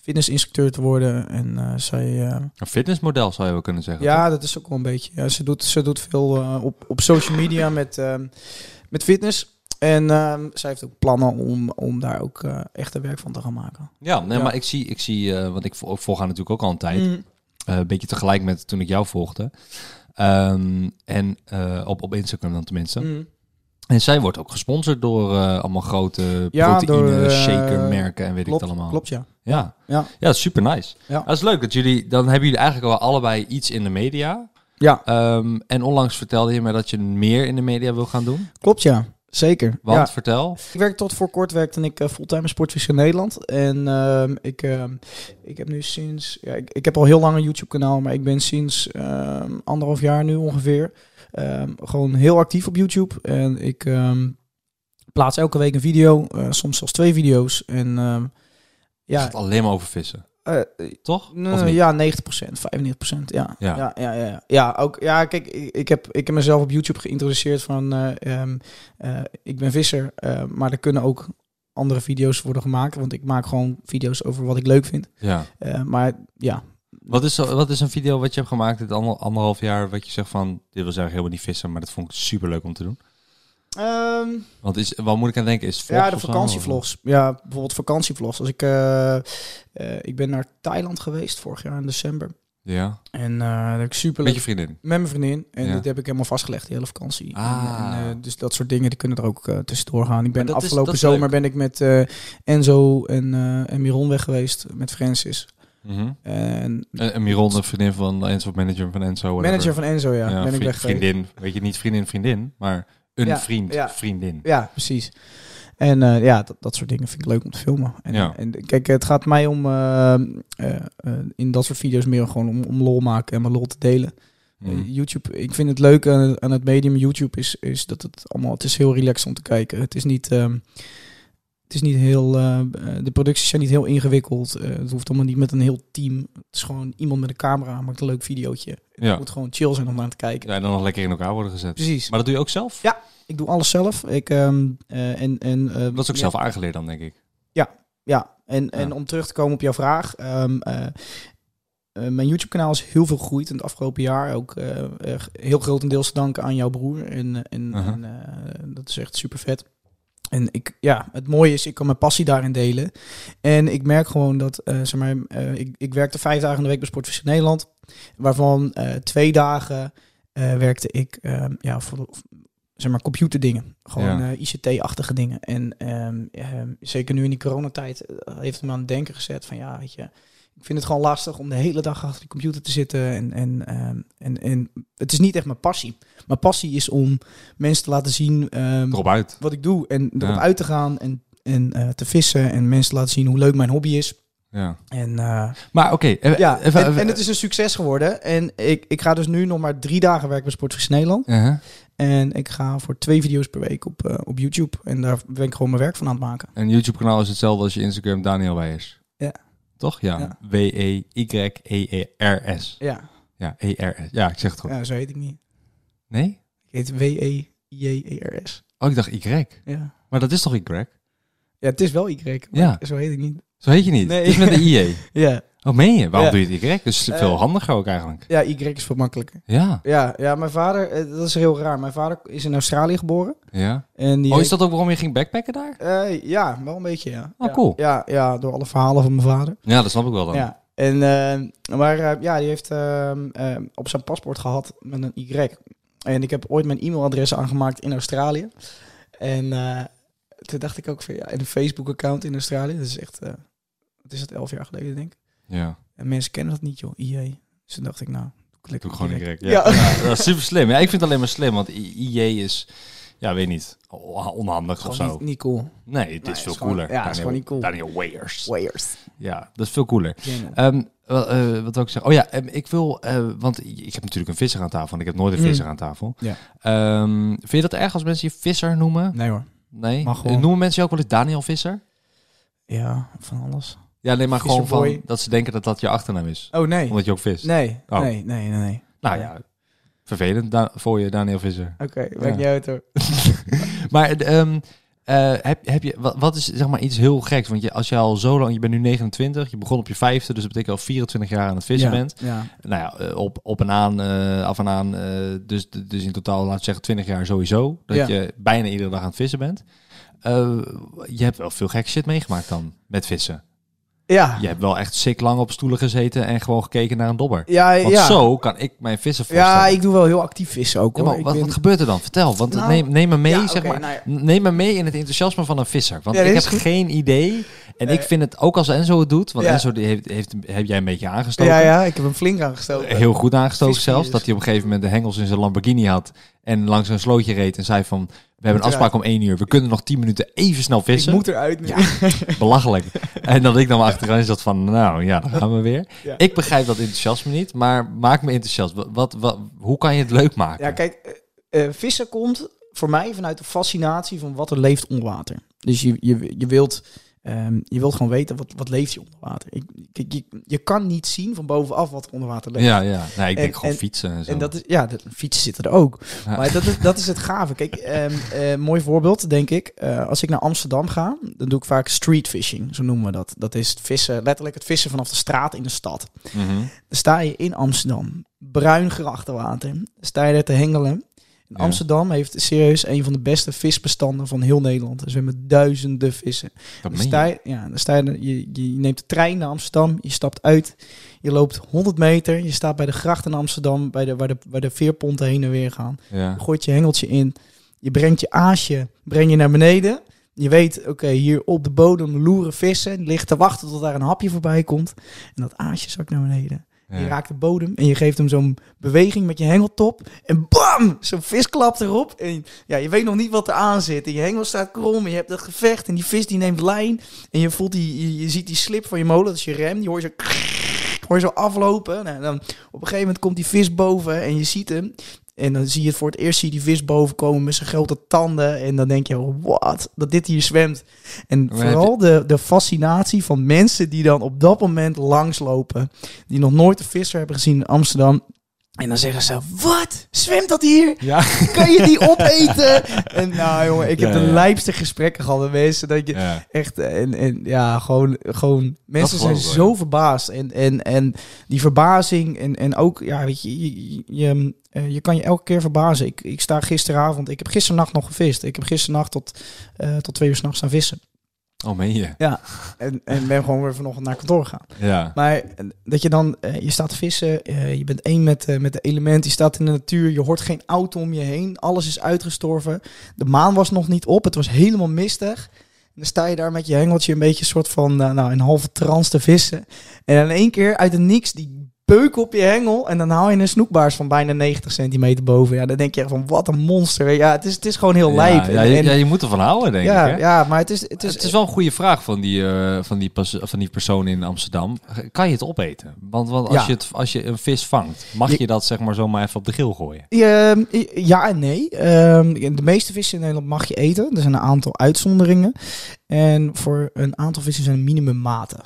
fitnessinstructeur te worden. En eh, zij... eh, Een fitnessmodel zou je wel kunnen zeggen. ja, dat is ook wel een beetje. Ja, ze, doet, ze doet veel eh, op, op social media met, ehm, met fitness. En ehm, zij heeft ook plannen om, om daar ook echt een werk van te gaan maken. Ja, nee, Ja. maar ik zie, ik zie want ik vo- ik volg haar natuurlijk ook al een tijd. Mm. Een beetje tegelijk met toen ik jou volgde. Ehm, en op, op Instagram dan tenminste. Mm. En zij wordt ook gesponsord door allemaal grote Ja, proteïne shaker merken en weet Klopt, ik het allemaal. klopt ja. Ja. Ja. ja, super nice. Ja. Dat is leuk dat jullie, dan hebben jullie eigenlijk al allebei iets in de media. Ja, Ehm, en onlangs vertelde je me dat je meer in de media wil gaan doen. klopt ja. Zeker. Want Ja. vertel. Ik werk tot voor kort werkte ik eh, fulltime Sportvisser in Nederland. En ehm, ik, ehm, ik heb nu sinds... Ja, ik, ik heb al heel lang een YouTube kanaal, maar ik ben sinds anderhalf jaar nu ongeveer gewoon heel actief op YouTube. En ik plaats elke week een video, eh, soms zelfs twee video's. En Het ja, gaat alleen maar over vissen. eh, Toch? Niet? ja, 90%, 95%. Ja. Ja. Ja. Ja, ja, ja, ook, ja, kijk, ik, ik, heb, ik heb mezelf op YouTube geïntroduceerd van, eh, ehm, eh, ik ben visser, eh, maar er kunnen ook andere video's worden gemaakt, want ik maak gewoon video's over wat ik leuk vind. Ja. Eh, maar ja, Wat is, wat is een video wat je hebt gemaakt dit ander, anderhalf jaar, wat je zegt van, dit was eigenlijk helemaal niet vissen, maar dat vond ik super leuk om te doen? Ehm, Want is, wat moet ik aan denken? Is ja, de zo? vakantievlogs. Ja, bijvoorbeeld vakantievlogs. Als ik, eh, eh, ik ben naar Thailand geweest vorig jaar in december. Ja. En eh daar heb ik super Met leuk je vriendin. Met mijn vriendin. En Ja. dit heb ik helemaal vastgelegd, die hele vakantie. Ah. En, en, eh, dus dat soort dingen die kunnen er ook eh, tussendoor gaan. Ik ben dat afgelopen dat is zomer leuk. ben ik met Enzo en, en Miron weg geweest. Met Francis. Mhm. En En, en Miron, de vriendin van Enzo, manager van Enzo. whatever. manager van Enzo, ja. ben ik weg vriendin. Weet je, niet vriendin, vriendin, maar een Ja, vriend, ja. vriendin. Ja, precies. En eh, ja, dat, dat soort dingen vind ik leuk om te filmen. En, Ja. en kijk, het gaat mij om eh, eh, eh, in dat soort video's meer gewoon om, om lol maken en mijn lol te delen. Mhm. YouTube, ik vind het leuk aan, het- aan het medium YouTube is, is dat het allemaal, het is heel relaxed om te kijken. Het is niet, ehm, het is niet heel, eh, eh, de producties zijn niet heel ingewikkeld. Eh, het hoeft allemaal niet met een heel team. Het is gewoon iemand met een camera maakt een leuk videootje. Ja. Het moet gewoon chill zijn om naar te kijken. ja, en dan nog lekker in elkaar worden gezet. Precies. Maar dat doe je ook zelf? Ja. Ik doe alles zelf. Ik, ehm, eh, en, en, Dat is ook ja, zelf aangeleerd dan, denk ik. Ja, en, en om terug te komen op jouw vraag. ehm, eh, eh, mijn YouTube-kanaal is heel veel gegroeid in het afgelopen jaar. Ook eh, heel grotendeels te danken aan jouw broer. En, en, Uh-huh. en, dat is echt super vet. En ik, ja, het mooie is, ik kan mijn passie daarin delen. En ik merk gewoon dat, eh, zeg maar, eh, ik, ik werkte vijf dagen in de week bij Sportvisser Nederland. Waarvan eh, twee dagen werkte ik ehm, ja, voor, zeg maar, computerdingen. Gewoon Ja. ICT-achtige dingen. En ehm, ehm, zeker nu in die coronatijd heeft het me aan het denken gezet van ja, weet je, ik vind het gewoon lastig om de hele dag achter de computer te zitten. En, en, ehm, en, en het is niet echt mijn passie. Mijn passie is om mensen te laten zien ehm, Erop uit. wat ik doe en erop Ja. uit te gaan en, en eh, te vissen en mensen te laten zien hoe leuk mijn hobby is. Ja. En eh, Maar oké, ja, even- en, even- en het is een succes geworden. En ik, ik ga dus nu nog maar drie dagen werken bij Sportvis Nederland. Uh-huh. En ik ga voor twee video's per week op, eh, op YouTube. En daar ben ik gewoon mijn werk van aan het maken. En YouTube-kanaal is hetzelfde als je Instagram, Daniel Weijers. Ja. Toch? Ja. Ja. W-E-Y-E-R-S. Ja, Ja, E-R-S. Ja, ik zeg het goed. ja zo heet ik niet. Nee? Ik heet W-E-J-E-R-S. Oh, ik dacht Y. Ja. Maar dat is toch Y? ja, het is wel Y. maar Ja. Zo heet ik niet. Zo heet je niet. Nee. Het is met een IE. Ja, Oh, meen je? Waarom Ja. doe je het Y? Dus Eh. veel handiger ook eigenlijk. ja Y is veel makkelijker. Ja. Ja, ja, mijn vader, eh, dat is heel raar. Mijn vader is in Australië geboren. Ja. En die Oh, is dat ook waarom je ging backpacken daar? Eh, ja, wel een beetje, ja. Oh, Ja. cool. Ja, ja, door alle verhalen van mijn vader. Ja, dat snap ik wel dan. Ja, en, maar ja, die heeft ehm, eh, op zijn paspoort gehad met een Y. En ik heb ooit mijn e-mailadres aangemaakt in Australië. En toen dacht ik ook van ja, en een Facebook-account in Australië. Dat is echt, wat is het, elf jaar geleden denk ik. Ja. En mensen kennen dat niet joh, IE. Dus toen dacht ik nou, doe ik lekker Doe gewoon direct. Ja. Ja. Dat is super slim. Ja, ik vind het alleen maar slim, want IJ is, ja, weet niet, onhandig of zo. niet, niet cool. Nee, het Nee, is is veel gewoon- cooler. ja, is gewoon niet cool. Daniel Weyers. Wayers. Ja, dat is veel cooler. Wel, eh, wat wil ik zeggen? Oh ja, ehm, ik wil, eh, want ik heb natuurlijk een visser aan tafel en ik heb nooit een Mm. visser aan tafel. Ja. Ehm, vind je dat erg als mensen je visser noemen? Nee hoor. Nee? Mag gewoon. Eh, Noemen mensen je ook wel eens Daniel Visser? Ja, van alles. Ja, nee, maar gewoon van dat ze denken dat dat je achternaam is. Oh nee. Omdat je ook vist. Nee, Oh. nee, nee, nee, nee. Nou ja, vervelend da- voor je Daniel Visser. Oké, maakt niet uit hoor. Maar ehm, Eh, heb, heb je, wat, wat is zeg maar iets heel geks? Want je, als je al zo lang, je bent nu 29, je begon op je vijfde, dus dat betekent al 24 jaar aan het vissen bent. Ja. Nou ja, eh, op, op en aan, eh, af en aan. eh, dus, dus in totaal, laat ik zeggen, 20 jaar sowieso. Dat Ja. je bijna iedere dag aan het vissen bent. Eh, je hebt wel veel gek shit meegemaakt dan met vissen. Ja. Je hebt wel echt sick lang op stoelen gezeten en gewoon gekeken naar een dobber. Ja, Want ja. zo kan ik mijn vissen voorstellen. ja, ik doe wel heel actief vissen ook Ja, maar wat, ben- wat gebeurt er dan? Vertel, want Nou, neem, neem me mee, ja, zeg maar. nou. Neem me mee in het enthousiasme van een visser. Want ik heb goed. geen idee. En ik vind het ook als Enzo het doet. Want. Enzo die heeft, heeft, heb jij een beetje aangestoken. ja, ja, ik heb hem flink aangestoken. Heel goed aangestoken zelfs. Dat hij op een gegeven moment de hengels in zijn Lamborghini had. En langs een slootje reed en zei van... We hebben een afspraak om één uur. We kunnen nog tien minuten even snel Ik vissen. moet eruit nu. Ja. Belachelijk. en dat ik dan achteraan zat van... Nou ja, dan gaan we weer. Ja. Ik begrijp dat enthousiasme niet. Maar maak me enthousiast. Wat, wat, wat- hoe kan je het leuk maken? Ja, kijk, eh, eh, vissen komt voor mij vanuit de fascinatie van wat er leeft onder water. Dus je, je, je, wilt, ehm, je wilt gewoon weten wat, wat leeft je onder water. Ik, je, je kan niet zien van bovenaf wat er onder water leeft. Ja, ja. Nee, ik En- denk gewoon en- fietsen en zo. En dat is, ja, de fietsen zitten er ook. Ja. Maar dat is, dat is het gave. Kijk, eh, mooi voorbeeld, denk ik. Eh, als ik naar Amsterdam ga, dan doe ik vaak street fishing, zo noemen we dat. Dat is het vissen, letterlijk het vissen vanaf de straat in de stad. Mhm. Dan sta je in Amsterdam, bruin grachtenwater. Dan sta je er te hengelen. Ja. Amsterdam heeft serieus een van de beste visbestanden van heel Nederland. Dus we hebben duizenden vissen. Dat Dan sta je. ja, dan sta je, je, je neemt de trein naar Amsterdam, je stapt uit, je loopt 100 meter, je staat bij de gracht in Amsterdam, bij de, waar, de, waar de veerponten heen en weer gaan. Ja. Je gooit je hengeltje in, je brengt je aasje, breng je naar beneden. Je weet, oké, hier op de bodem loeren vissen, liggen te wachten tot daar een hapje voorbij komt. En dat aasje zakt naar beneden. Je raakt de bodem en je geeft hem zo'n beweging met je hengeltop. En bam! Zo'n vis klapt erop. En ja, je weet nog niet wat er aan zit. En je hengel staat krom en je hebt dat gevecht. En die vis die neemt lijn. En je, voelt die, je, je ziet die slip van je molen, dat is je rem. Die hoor je zo, hoor je zo aflopen. Nou, dan, op een gegeven moment komt die vis boven en je ziet hem. En dan zie je het voor het eerst zie je die vis boven komen met zijn grote tanden. En dan denk je, wat? Dat dit hier zwemt. En Maar vooral de, de fascinatie van mensen die dan op dat moment langslopen. Die nog nooit een visser hebben gezien in Amsterdam. En dan zeggen ze, wat? Zwemt dat hier? Ja. Kan je die opeten? en nou jongen, ik heb Ja, de ja. lijpste gesprekken gehad met mensen. Dat je Ja. echt, en, en ja, gewoon, gewoon mensen zijn wel, zo verbaasd. En, en, en die verbazing en, en ook, ja, weet je, je, je, eh, je kan je elke keer verbazen. Ik, ik sta gisteravond, ik heb gisternacht nog gevist. Ik heb gisternacht tot, eh, tot twee uur s'nachts staan vissen. Oh, meen je? En, en ben gewoon weer vanochtend naar kantoor gegaan. Ja. Maar eh, dat je dan, eh, je staat te vissen, eh, je bent één met, met de element, je staat in de natuur, je hoort geen auto om je heen, alles is uitgestorven. De maan was nog niet op, het was helemaal mistig. En dan sta je daar met je hengeltje een beetje een soort van, nou, een halve trance te vissen. En in één keer uit het niks, die beuk op je hengel en dan haal je een snoekbaars van bijna 90 centimeter boven. Ja, dan denk je echt van, wat een monster. Ja, het is, het is gewoon heel lijp. Ja, ja, En- je, ja, moet ervan houden, denk ja, ik. Hè? ja, maar het is, het is, Het is wel een goede vraag van die, eh, van die, pas- van die persoon in Amsterdam. Kan je het opeten? Want, want als, Ja. je het, als je een vis vangt, mag Je- je dat zeg maar zomaar even op de grill gooien? Ehm, ja en nee. Ehm, de meeste vissen in Nederland mag je eten. Er zijn een aantal uitzonderingen. En voor een aantal vissen zijn er minimummaten.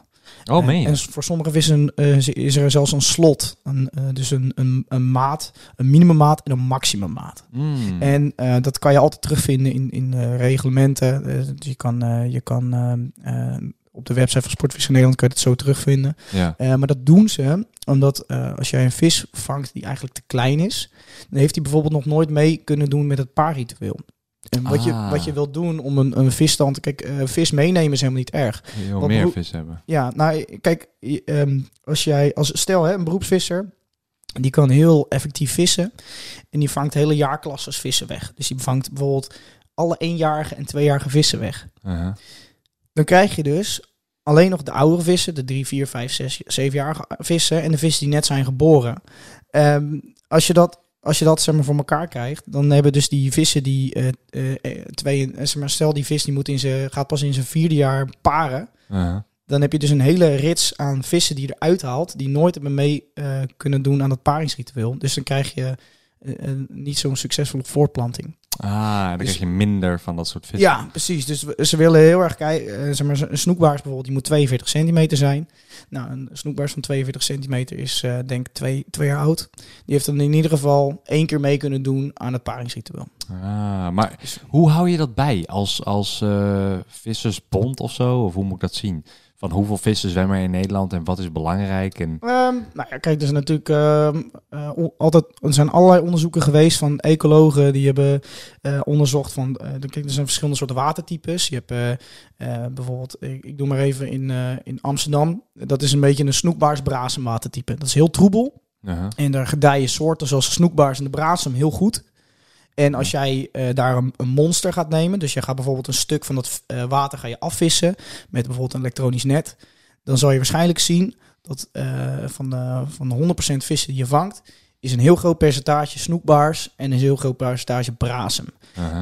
Oh, meen En, voor sommige vissen eh, is er zelfs een slot. Een, eh, dus een, een, een maat, een minimummaat en een maximummaat. Mm. En eh, dat kan je altijd terugvinden in, in reglementen. Dus je kan, je kan eh, eh, op de website van Sportvissen Nederland kan je het zo terugvinden. ja. Maar dat doen ze omdat als jij een vis vangt die eigenlijk te klein is, dan heeft hij bijvoorbeeld nog nooit mee kunnen doen met het paarritueel. En wat, Ah. je, wat je wilt doen om een, een visstand... Kijk, eh, vis meenemen is helemaal niet erg. Je wil meer vis hebben. Ja, nou, kijk, ehm, als jij... Als, stel, hè, een beroepsvisser, die kan heel effectief vissen. En die vangt hele jaarklasses vissen weg. Dus die vangt bijvoorbeeld alle eenjarige en tweejarige vissen weg. Dan krijg je dus alleen nog de oudere vissen, de drie, vier, vijf, zes, zevenjarige vissen en de vissen die net zijn geboren. Ehm, als je dat, als je dat zeg maar, voor elkaar krijgt, dan hebben dus die vissen die eh, eh, twee, zeg maar, stel die vis die moet in zijn, gaat pas in zijn vierde jaar paren. Dan heb je dus een hele rits aan vissen die je eruit haalt, die nooit hebben mee kunnen doen aan het paringsritueel. Dus dan krijg je niet zo'n succesvolle voortplanting. Ah, dan Dus- krijg je minder van dat soort vis. Ja, precies. Dus ze willen heel erg kijken. eh, zeg maar, een snoekbaars bijvoorbeeld, die moet 42 centimeter zijn. Nou, een snoekbaars van 42 centimeter is eh, denk ik twee, twee jaar oud. Die heeft dan in ieder geval één keer mee kunnen doen aan het paringsritueel. Ah, maar hoe hou je dat bij als, als eh, vissersbond of zo? Of hoe moet ik dat zien? Van hoeveel vissen zwemmen er in Nederland en wat is belangrijk? En... Ehm, nou ja, kijk, er is natuurlijk ehm, eh, altijd, er zijn allerlei onderzoeken geweest van ecologen die hebben eh, onderzocht van, eh, kijk, er zijn verschillende soorten watertypes. Je hebt bijvoorbeeld, ik, ik doe maar even in, in Amsterdam, dat is een beetje een snoekbaars-brasem watertype. Dat is heel troebel Uh-huh. en daar gedijen soorten zoals de snoekbaars en de brasem heel goed. En als jij eh, daar een, een monster gaat nemen, dus je gaat bijvoorbeeld een stuk van dat eh, water ga je afvissen met bijvoorbeeld een elektronisch net, dan zal je waarschijnlijk zien dat eh, van, de, van de 100% vissen die je vangt, is een heel groot percentage snoekbaars en een heel groot percentage brasem.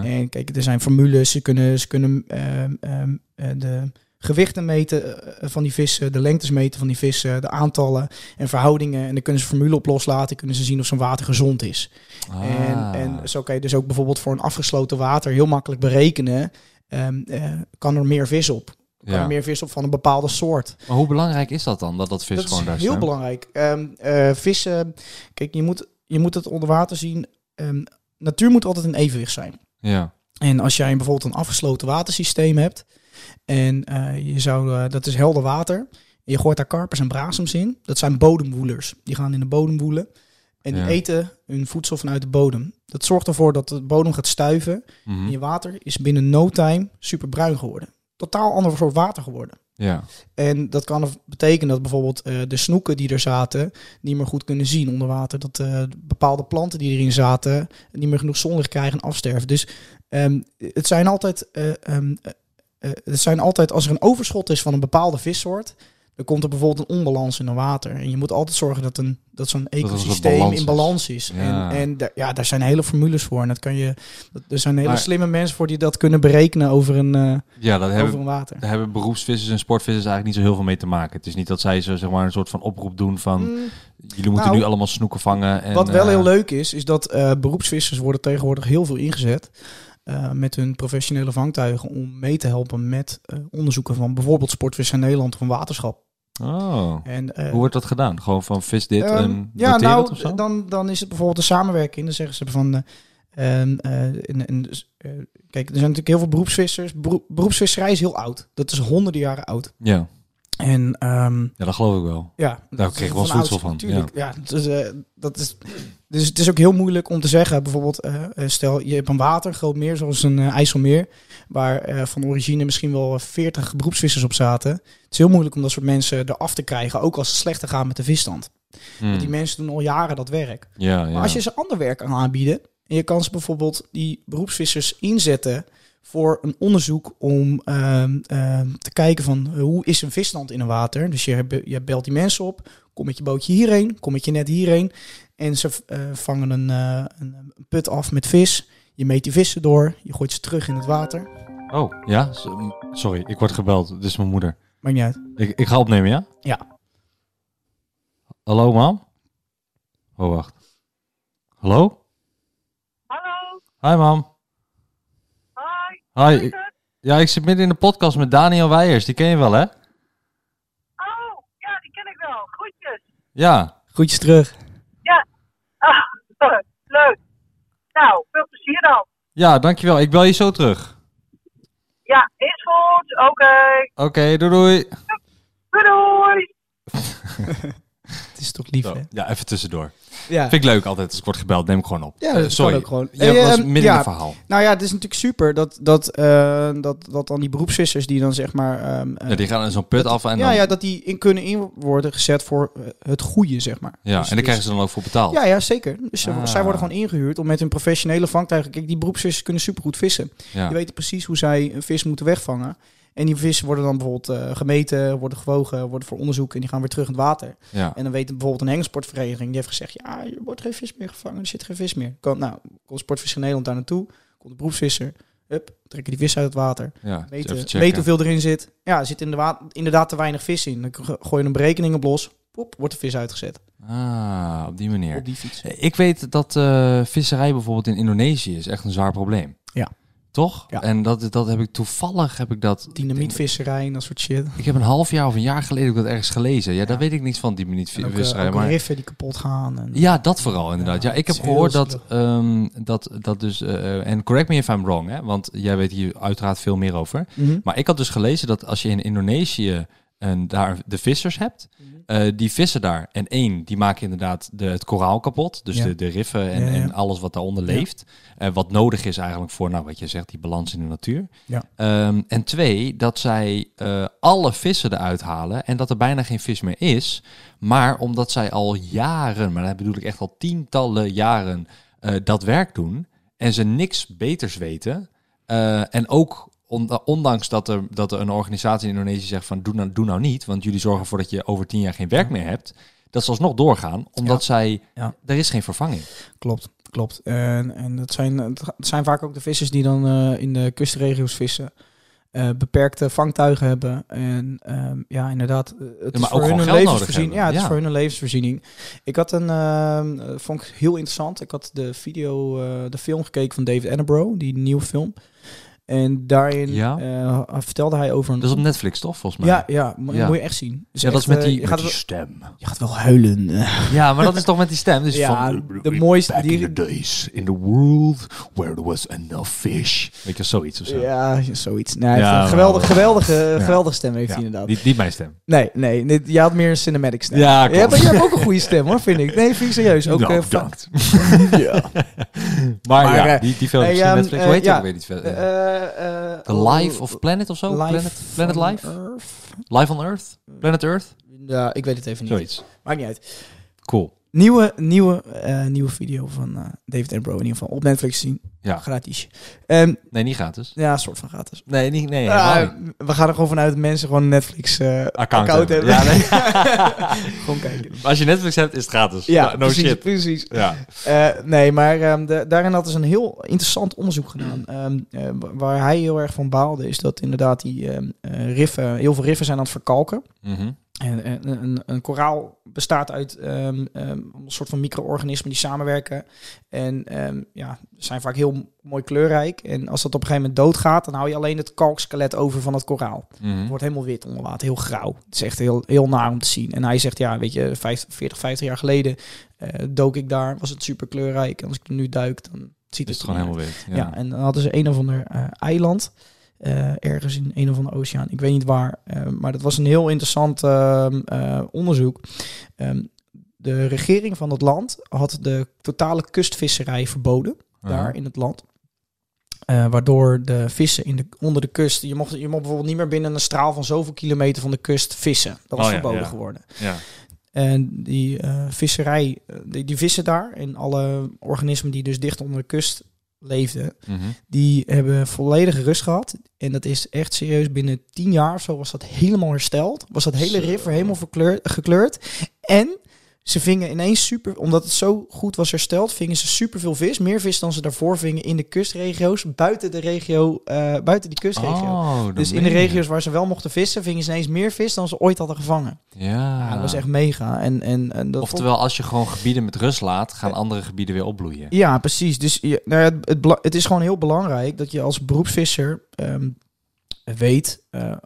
En kijk, er zijn formules, ze kunnen, ze kunnen ehm, ehm, eh, de gewichten meten eh, van die vissen, de lengtes meten van die vissen, de aantallen en verhoudingen. En dan kunnen ze formule op loslaten, kunnen ze zien of zo'n water gezond is. En, Ah. en zo kan je dus ook bijvoorbeeld voor een afgesloten water heel makkelijk berekenen, ehm, eh, kan er meer vis op. Kan Ja. er meer vis op van een bepaalde soort. Maar hoe belangrijk is dat dan, dat dat vis dat gewoon is daar heel zwemt? belangrijk. Ehm, eh, vissen, kijk, je moet, je moet het onder water zien. Ehm, natuur moet altijd in evenwicht zijn. Ja. En als jij bijvoorbeeld een afgesloten watersysteem hebt en eh, je zou, eh, dat is helder water, en je gooit daar karpers en brasems in, dat zijn bodemwoelers. Die gaan in de bodem woelen en die Ja. eten hun voedsel vanuit de bodem. Dat zorgt ervoor dat de bodem gaat stuiven Mhm. en je water is binnen no time super bruin geworden. Totaal ander soort water geworden. ja. En dat kan betekenen dat bijvoorbeeld eh, de snoeken die er zaten niet meer goed kunnen zien onder water. Dat eh, bepaalde planten die erin zaten niet meer genoeg zonlicht krijgen en afsterven. Dus ehm, het zijn altijd, eh, ehm, eh, eh, het zijn altijd, als er een overschot is van een bepaalde vissoort, dan komt er bijvoorbeeld een onbalans in een water. En je moet altijd zorgen dat, een, dat zo'n ecosysteem in balans is. Ja. En, en ja, daar zijn hele formules voor. En dat kan je, dat- er zijn hele Maar- slimme mensen voor die dat kunnen berekenen over een, eh, ja, dat over hebben, een water. daar hebben beroepsvissers en sportvissers eigenlijk niet zo heel veel mee te maken. Het is niet dat zij zo, zeg maar, een soort van oproep doen van... Mm. jullie moeten Nou, nu allemaal snoeken vangen. En, Wat wel eh, heel leuk is, is dat eh, beroepsvissers worden tegenwoordig heel veel ingezet eh, met hun professionele vangtuigen om mee te helpen met eh, onderzoeken van bijvoorbeeld Sportvis in Nederland of een waterschap. Oh, En, eh, hoe wordt dat gedaan? Gewoon van vis dit ehm, en ja, nou, het of zo? dan, dan is het bijvoorbeeld een samenwerking. Dan zeggen ze van, eh, ehm, eh, en, en, dus, kijk, er zijn natuurlijk heel veel beroepsvissers. Beroep, beroepsvisserij is heel oud. Dat is honderden jaren oud. Ja. En ehm, ja, dat geloof ik wel. Ja, Daar kregen we ons voedsel van, Natuurlijk, ja. dus, dat is, dus het is ook heel moeilijk om te zeggen. Bijvoorbeeld, eh, eh, stel je hebt een water, groot meer, zoals een IJsselmeer, waar van origine misschien wel 40 beroepsvissers op zaten. Het is heel moeilijk om dat soort mensen eraf te krijgen, ook als het slechter gaat met de visstand. Hmm. Want die mensen doen al jaren dat werk. Ja, ja. Maar als je ze ander werk kan aanbieden, en je kan ze bijvoorbeeld die beroepsvissers inzetten voor een onderzoek om ehm, ehm, te kijken van eh, hoe is een visstand in een water. Dus je, hebt- je belt die mensen op, kom met je bootje hierheen, kom met je net hierheen. En ze eh, vangen een, eh, een, een put af met vis. Je meet die vissen door, je gooit ze terug in het water. Oh, ja? Sorry, ik word gebeld. Dit is mijn moeder. Maakt niet uit. Ik, ik ga opnemen, ja? Ja. Hallo, mam? Oh, wacht. Hallo? Hallo, Hi, mam. Hoi. Ja, ik zit midden in de podcast met Daniel Weijers. Die ken je wel, hè? Oh, ja, die ken ik wel. Groetjes. Ja. Groetjes terug. Ah, leuk. Nou, veel plezier dan. Ja, dankjewel. Ik bel je zo terug. Ja, is goed. Oké. Oké, doei doei. Doei doei. Het is toch lief, Zo, hè? ja, even tussendoor. Ja, Vind ik leuk altijd als ik word gebeld. Neem ik gewoon op. Ja, Eh, dat kan sorry. ook gewoon. Was Eh, midden ja. verhaal. nou ja, het is natuurlijk super dat, dat, eh, dat, dat dan die beroepsvissers die dan zeg maar... ehm, eh, Ja, die gaan in zo'n put dat- af en ja, dan... ja, dat die in kunnen in worden gezet voor eh, het goede, zeg maar. Ja, Dus- en daar krijgen ze dan ook voor betaald. Ja, ja, zeker. Dus Ah. zij worden gewoon ingehuurd om met hun professionele vangtuigen... Kijk, die beroepsvissers kunnen supergoed vissen. Die weten precies hoe zij een vis moeten wegvangen. En die vissen worden dan bijvoorbeeld eh, gemeten, worden gewogen, worden voor onderzoek... en die gaan weer terug in het water. Ja. En dan weet bijvoorbeeld een hengelsportvereniging... die heeft gezegd, ja, er wordt geen vis meer gevangen, er zit geen vis meer. Komt, nou, komt Sportvisser Nederland daar naartoe, komt de beroepsvisser... Hup, trekken die vis uit het water. ja. Meten hoeveel erin zit. Ja, er zit in de wa- inderdaad te weinig vis in. Dan go- gooi je een berekening op los. pop, wordt de vis uitgezet. Ah, op die manier. Op die fiets. Ik weet dat eh, visserij bijvoorbeeld in Indonesië is echt een zwaar probleem. Ja. Toch? Ja. En dat, dat heb ik toevallig heb ik dat. Dynamietvisserij en dat soort shit. Ik heb een half jaar of een jaar geleden ook dat ergens gelezen. Ja, daar weet ik niks van, ook, eh, dynamietvisserij. ook Maar riffen die kapot gaan. En, ja, dat vooral inderdaad. Ja, Ja, ik heb gehoord dat, ehm, dat, dat dus, eh, en correct me if I'm wrong, hè, want jij weet hier uiteraard veel meer over. Mhm. Maar ik had dus gelezen dat als je in Indonesië en daar de vissers hebt, eh, die vissen daar. En één, die maken inderdaad de, het koraal kapot. Dus Ja. de, de riffen en, Ja, ja. en alles wat daaronder Ja. leeft. Eh, wat nodig is eigenlijk voor, nou wat je zegt, die balans in de natuur. Ja. Ehm, en twee, dat zij eh, alle vissen eruit halen en dat er bijna geen vis meer is. Maar omdat zij al jaren, maar dat bedoel ik echt al tientallen jaren, eh, dat werk doen en ze niks beters weten. eh, en ook ondanks dat er, dat er een organisatie in Indonesië zegt van doe nou, doe nou niet, want jullie zorgen ervoor dat je over tien jaar geen werk meer hebt. Dat ze alsnog doorgaan, omdat zij, Ja. er is geen vervanging. Klopt, klopt. En, en dat zijn, het zijn vaak ook de vissers die dan eh, in de kustregio's vissen. eh, beperkte vangtuigen hebben. En ehm, ja, inderdaad, eh, het is ook voor hun een levensvoorziening. Ja, het is voor hun een levensvoorziening. Ik had een, ehm, eh, vond ik heel interessant. Ik had de video, eh, de film gekeken van David Attenborough, die nieuwe film. En daarin Ja. eh, vertelde hij over een... Dat is op Netflix toch, volgens mij? ja, ja, mo- Ja. moet je echt zien. Dus ja, dat is met eh, die, je, met gaat die wel, stem. je gaat wel huilen. Ja, maar dat is toch met die stem. Dus ja, van, de mooiste... Back in Die, the days in the world where there was enough fish. Weet je, zoiets of zo. Ja, zoiets. Nee, hij Ja, een maar- geweldige, geweldige, geweldige stem heeft Ja, hij inderdaad. Niet, niet mijn stem. Nee, nee, nee, je had meer een cinematic stem. Ja, je, klopt. hebt, je hebt ook een goede stem hoor, vind ik. Nee, vind ik serieus. Ook, Nou, eh, bedankt. ja. Maar, Maar, ja, eh, die, die film in ehm, Netflix. eh, Hoe heet die ja. ook weer? Die Eh, The Life of Planet of zo? Life Planet, Planet? Earth? Life on Earth? Planet Earth? Ja, ik weet het even niet. Zoiets. Maakt niet uit. Cool. Nieuwe, nieuwe, eh, nieuwe video van eh, David Attenborough in ieder geval. Op Netflix zien. Ja. Gratis. Ehm, Nee, niet gratis. ja, soort van gratis. Nee, niet, nee, Ah, niet. we gaan er gewoon vanuit dat mensen gewoon een Netflix eh, Account, account, hebben. Ja, nee. gewoon kijken. Als je Netflix hebt, is het gratis. Ja, no, precies, shit. precies. Ja. Nee, maar ehm, de, daarin had dus een heel interessant onderzoek gedaan. Ehm, eh, wa- waar hij heel erg van baalde, is dat inderdaad die ehm, riffen, heel veel riffen zijn aan het verkalken. Mhm. En, een, een, een koraal bestaat uit ehm, ehm, een soort van micro-organismen die samenwerken. En ehm, ja, zijn vaak heel mooi kleurrijk. En als dat op een gegeven moment doodgaat, dan hou je alleen het kalkskelet over van het koraal. Mhm. Het wordt helemaal wit onder water, heel grauw. Het is echt heel, heel naar om te zien. En hij zegt, ja, weet je, 50, 40, 50 jaar geleden eh, dook ik daar, was het super kleurrijk. En als ik er nu duik, dan ziet het het gewoon helemaal wit. ja. en dan hadden ze een of ander eh, eiland. Eh, ergens in een of andere oceaan. Ik weet niet waar. eh, maar dat was een heel interessant ehm, eh, onderzoek. Ehm, de regering van het land had de totale kustvisserij verboden. Daar in het land. Waardoor de vissen in de, onder de kust... Je mocht, je mocht bijvoorbeeld niet meer binnen een straal van zoveel kilometer van de kust vissen. Dat was Oh verboden ja. geworden. Ja. En die visserij, die, die vissen daar en alle organismen die dus dicht onder de kust leefden, Mhm. die hebben volledige rust gehad. En dat is echt serieus, binnen tien jaar of zo was dat helemaal hersteld. Was dat hele river helemaal verkleurd, gekleurd. En ze vingen ineens super, omdat het zo goed was hersteld, vingen ze superveel vis. Meer vis dan ze daarvoor vingen in de kustregio's, buiten de regio, eh, buiten die kustregio. Oh, dus in de regio's waar ze wel mochten vissen, vingen ze ineens meer vis dan ze ooit hadden gevangen. Ja. Ja, dat was echt mega. En, en, en dat Oftewel, als je gewoon gebieden met rust laat, gaan andere gebieden weer opbloeien. Ja, precies. Dus je, nou ja, het, het, is gewoon heel belangrijk dat je als beroepsvisser ehm, weet eh, eh,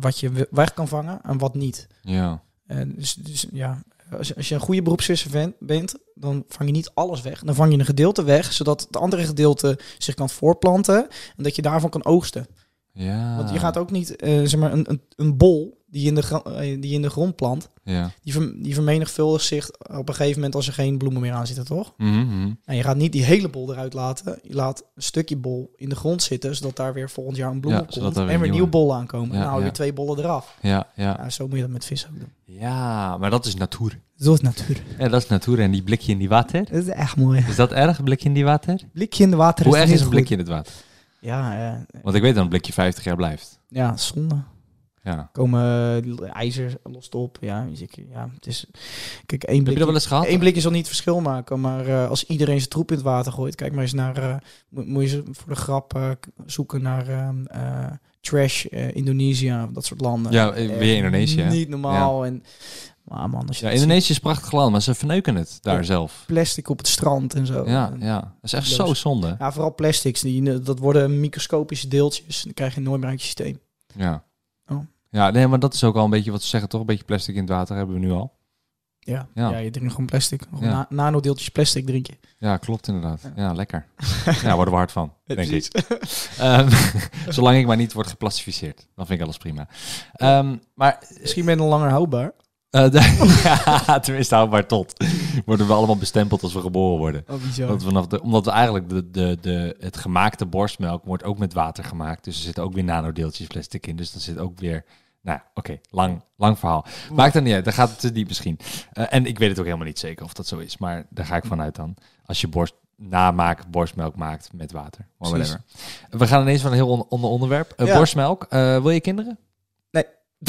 wat je we- weg kan vangen en wat niet. Ja. Dus, dus ja, als je, als je een goede beroepsvisser bent, dan vang je niet alles weg. Dan vang je een gedeelte weg, zodat het andere gedeelte zich kan voortplanten en dat je daarvan kan oogsten. Ja. Want je gaat ook niet, eh, zeg maar, een, een, een bol die je in de, eh, die je in de grond plant, Ja. die, ver- die vermenigvuldigt zich op een gegeven moment als er geen bloemen meer aan zitten, toch? Mhm, mhm. En je gaat niet die hele bol eruit laten. Je laat een stukje bol in de grond zitten, zodat daar weer volgend jaar een bloem Ja, op komt. En weer nieuwe- nieuwe bollen aankomen. Ja, en dan hou je weer twee bollen eraf. Ja, ja. Zo moet je dat met vis ook doen. Ja, maar dat is natuur. Zo is natuur. Ja, dat is natuur. En die blikje in die water. Dat is echt mooi. Is dat erg, een blikje in die water? Blikje in de water Hoe is erg niet is een goed. blikje in het water? Ja, ja, Want ik weet dat een blikje 50 jaar blijft. ja, zonde. Ja. Komen eh, ijzer lost op. Ja, dus ik, ja het is... Kijk, één Heb blik, je dat één blik zal niet het verschil maken. Maar eh, als iedereen zijn troep in het water gooit... Kijk maar eens naar... eh, moet, moet je ze voor de grap zoeken naar... trash, Indonesië, dat soort landen. Ja, weer Indonesië? Niet normaal. En, maar man, als je Ja, Indonesië is prachtig land, maar ze verneuken het daar zelf. plastic op het strand en zo. Ja, En- ja. Dat is echt zo zonde. Ja, vooral plastics. Die, dat worden microscopische deeltjes. Dan krijg je nooit meer uit je systeem. Ja. Ja, nee, maar dat is ook al een beetje wat ze zeggen, toch? Een beetje plastic in het water hebben we nu al. Ja, Ja. ja. je drinkt gewoon plastic. Gewoon Ja. na- nanodeeltjes plastic drink je. Ja, klopt inderdaad. Ja, lekker. ja, worden we hard van, denk ik. Ehm, zolang ik maar niet word geplastificeerd, dan vind ik alles prima. Ehm, maar Misschien ben je nog langer houdbaar. eh, ja, tenminste houdbaar tot. Worden we allemaal bestempeld als we geboren worden. Oh, bizar. Want vanaf de, omdat we eigenlijk de, de, de, het gemaakte borstmelk wordt ook met water gemaakt. Dus er zitten ook weer nanodeeltjes plastic in. Dus dat zit ook weer. Nou, oké, lang, lang verhaal. Maakt er niet uit, dan gaat het te diep misschien. Eh, en ik weet het ook helemaal niet zeker of dat zo is. Maar daar ga ik vanuit dan. Als je borst namaak borstmelk maakt met water. Whatever. We gaan ineens van een heel on- ander onderwerp. Eh, Ja. Borstmelk. Eh, wil je kinderen?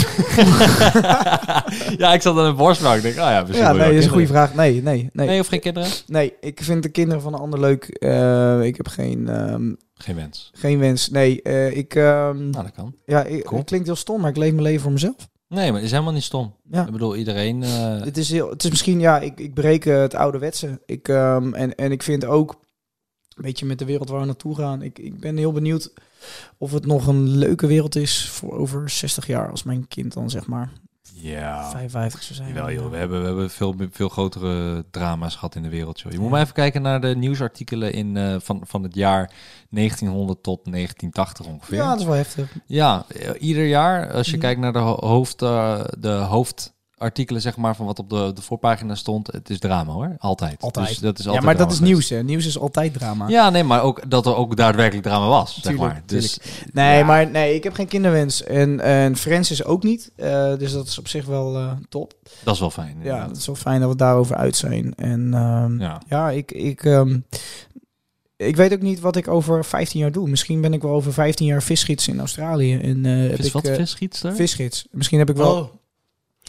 Ja, ik zat aan een borstmelk. Ik denk, oh ja, misschien Ja, nee, dat is een goede vraag. Nee, nee, nee. Nee, of geen kinderen? Nee, ik vind de kinderen van een ander leuk. Eh, ik heb geen, ehm, Geen wens. geen wens. Nee, eh, ik... ehm, Nou, dat kan. ja, ik, cool. het klinkt heel stom, maar ik leef mijn leven voor mezelf. Nee, maar het is helemaal niet stom. Ja. Ik bedoel, iedereen... eh, Het is, heel, het is misschien, ja, ik, ik breek het ouderwetse. Ik, ehm, en, en ik vind ook, een beetje met de wereld waar we naartoe gaan, ik, ik ben heel benieuwd of het nog een leuke wereld is voor over 60 jaar, als mijn kind dan zeg maar ja, 55 zou zijn. jawel joh. We hebben, we hebben veel, veel grotere drama's gehad in de wereld. Joh. Je moet maar even kijken naar de nieuwsartikelen in, eh, van, van het jaar 1900 tot 1980 ongeveer. Ja, dat is wel heftig. Ja, eh, ieder jaar, als je Mhm. kijkt naar de, ho- hoofd, eh, de hoofdartikelen, zeg maar, van wat op de, de voorpagina stond, het is drama hoor. Altijd. Altijd. Dus dat is Ja, altijd maar dat is geweest. nieuws, hè. Nieuws is altijd drama. Ja, nee, maar ook dat er ook daadwerkelijk drama was, zeg Tuurlijk, maar. Dus, Nee, ja. maar nee, ik heb geen kinderwens. En, en Francis ook niet. Eh, dus dat is op zich wel eh, top. dat is wel fijn. Ja, het is wel fijn dat we daarover uit zijn. En ehm, Ja. ja, ik, ik, ehm, ik weet ook niet wat ik over 15 jaar doe. Misschien ben ik wel over 15 jaar visgids in Australië. En, eh, heb Vis, ik, wat, visgietster? visgids. Misschien heb ik wel... Oh.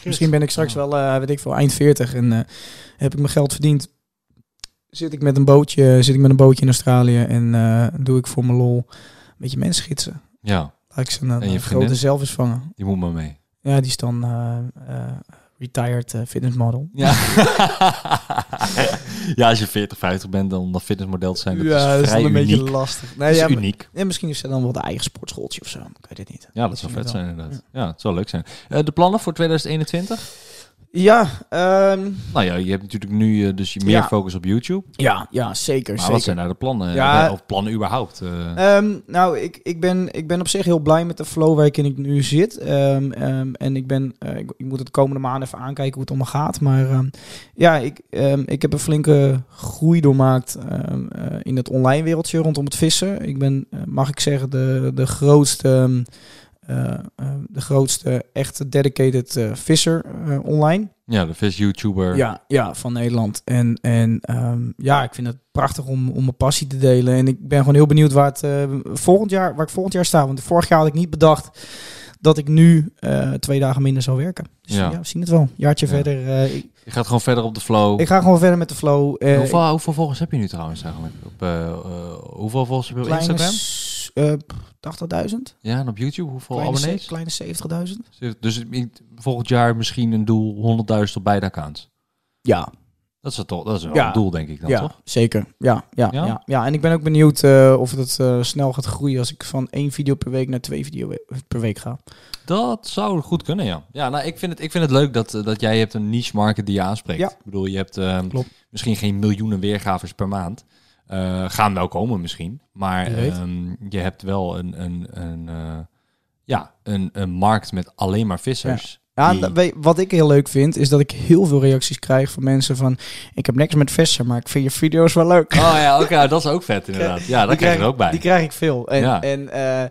Misschien ben ik straks wel, eh, weet ik veel, eind 40 en eh, heb ik mijn geld verdiend. Zit ik met een bootje, zit ik met een bootje in Australië en eh, doe ik voor mijn lol een beetje mensen gidsen. Ja, Laat ik ze een, grote zelf eens vangen. die moet maar mee. Ja, die is dan retired fitness model. Ja. ja, als je 40, 50 bent, dan om dat fitnessmodel te zijn, dat ja, is dat is vrij een uniek. beetje lastig. Dat Nee, is ja, maar- uniek. ja, misschien is er dan wel de eigen sportschooltje of zo. Ik weet het niet. Ja, dat zou vet zijn inderdaad. Ja, het zou leuk zijn. Eh, de plannen voor 2021? Ja, ehm, Nou ja, je hebt natuurlijk nu eh, dus je meer Ja. focus op YouTube. ja, ja, zeker. Maar zeker. wat zijn nou de plannen? Ja. Eh, Of plannen überhaupt? eh? Ehm, nou, ik, ik, ben, ik ben op zich heel blij met de flow waarin ik nu zit. Ehm, en ik, ben, eh, ik, ik moet het de komende maanden even aankijken hoe het allemaal gaat. Maar ja, ik, ik heb een flinke groei doormaakt in het online wereldje rondom het vissen. Ik ben, mag ik zeggen, de, de grootste... eh, eh, de grootste echte dedicated eh, visser online. ja, de vis-YouTuber. Ja, ja, van Nederland. En, en ehm, ja, ik vind het prachtig om, om mijn passie te delen. En ik ben gewoon heel benieuwd waar, het, volgend jaar, waar ik volgend jaar sta. Want vorig jaar had ik niet bedacht dat ik nu twee dagen minder zou werken. Dus Ja. ja, we zien het wel. Jaartje Ja. verder. ik, Je gaat gewoon verder op de flow. ik ga gewoon verder met de flow. Hoeveel, hoeveel volgers heb je nu trouwens eigenlijk? Op, hoeveel volgers heb je op Instagram? Eh, 80.000. Ja, en op YouTube? Hoeveel Kleine, abonnees? kleine 70.000. Dus volgend jaar misschien een doel 100.000 op beide accounts. Ja, Dat is, het toch, dat is wel Ja. een doel, denk ik dan, ja, toch? zeker. Ja, ja, Ja? ja? Ja, en ik ben ook benieuwd eh, of het eh, snel gaat groeien als ik van één video per week naar twee video per week ga. Dat zou goed kunnen, ja. Ja, nou, ik vind het, ik vind het leuk dat, eh, dat jij hebt een niche market die je aanspreekt. Ja. Ik bedoel, je hebt Klopt. misschien geen miljoenen weergavers per maand. Eh, gaan wel komen misschien. Maar ehm, je hebt wel een, een, een, eh, ja, een, een markt met alleen maar vissers. Ja, die- en weet- wat ik heel leuk vind, is dat ik heel veel reacties krijg van mensen van... Ik heb niks met vissen, maar ik vind je video's wel leuk. Oh ja, oké, dat is ook vet inderdaad. Ja, daar Die krijg je er ook bij. Die krijg ik veel. En, Ja. en, eh,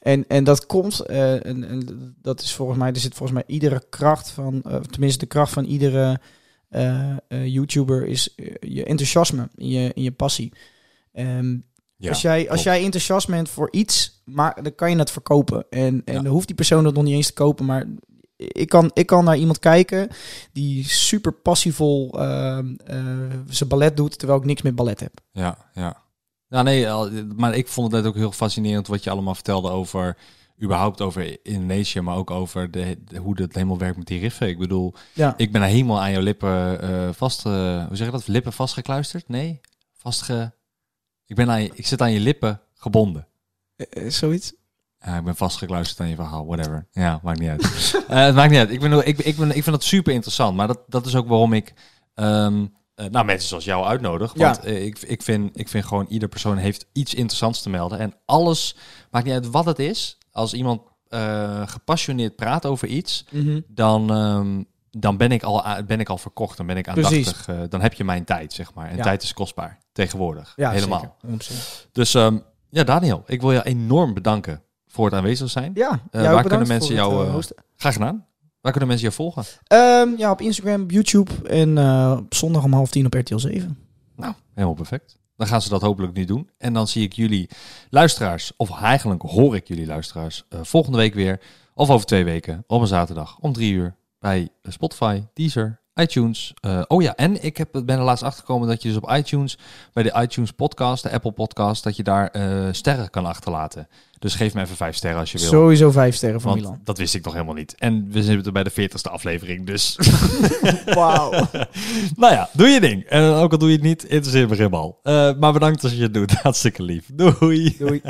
en, en dat komt, en, en dat is volgens mij, er zit volgens mij iedere kracht van, tenminste de kracht van iedere YouTuber is je enthousiasme, in je, in je passie. Ehm, Ja, als jij, als jij enthousiast bent voor iets, maar dan kan je het verkopen. En, en Ja. dan hoeft die persoon dat nog niet eens te kopen. Maar ik kan, ik kan naar iemand kijken die super passievol eh, zijn ballet doet, terwijl ik niks met ballet heb. Ja, ja. Ja, nee, maar ik vond het net ook heel fascinerend wat je allemaal vertelde over, überhaupt over Indonesië, maar ook over de, de- hoe dat helemaal werkt met die riffen. Ik bedoel, Ja. ik ben helemaal aan jouw lippen eh vast, eh, hoe zeg je dat, lippen vastgekluisterd? Nee, vastge... Ik, ben aan je, ik zit aan je lippen gebonden. Eh, zoiets? Ja, ik ben vastgekluisterd aan je verhaal, whatever. Ja, maakt niet uit. Eh, het maakt niet uit. Ik, ben, ik, ik, ben, ik vind dat super interessant. Maar dat, dat is ook waarom ik ehm, eh, nou, mensen zoals jou uitnodig. Want Ja. ik, ik, vind, ik vind gewoon ieder persoon heeft iets interessants te melden. En alles, maakt niet uit wat het is. Als iemand gepassioneerd praat over iets, dan, ehm, dan ben, ik al, ben ik al verkocht. Dan ben ik aandachtig. eh, dan heb je mijn tijd, zeg maar. En Ja. tijd is kostbaar, tegenwoordig. Ja, Helemaal. zeker. 100%. Dus ehm, ja, Daniel, ik wil je enorm bedanken voor het aanwezig zijn. Ja, Eh, jou waar kunnen mensen jou, hosten. Graag gedaan. Waar kunnen mensen je volgen? Ehm, ja, op Instagram, YouTube en op zondag om half tien op RTL 7. Nou, helemaal perfect. Dan gaan ze dat hopelijk nu doen. En dan zie ik jullie luisteraars, of eigenlijk hoor ik jullie luisteraars, volgende week weer. Of over twee weken, op een zaterdag, om drie uur. Bij Spotify, Deezer, iTunes. Eh, oh ja, en ik heb, ben er laatst achtergekomen dat je dus op iTunes, bij de iTunes podcast, de Apple podcast, dat je daar eh, sterren kan achterlaten. Dus geef me even vijf sterren als je wil. Sowieso vijf sterren van Milan. dat wist ik nog helemaal niet. En we zitten bij de 40ste aflevering, dus... Wauw. nou ja, doe je ding. En ook al doe je het niet, interesseert me geen bal. Eh, maar bedankt als je het doet. Hartstikke lief. Doei. Doei.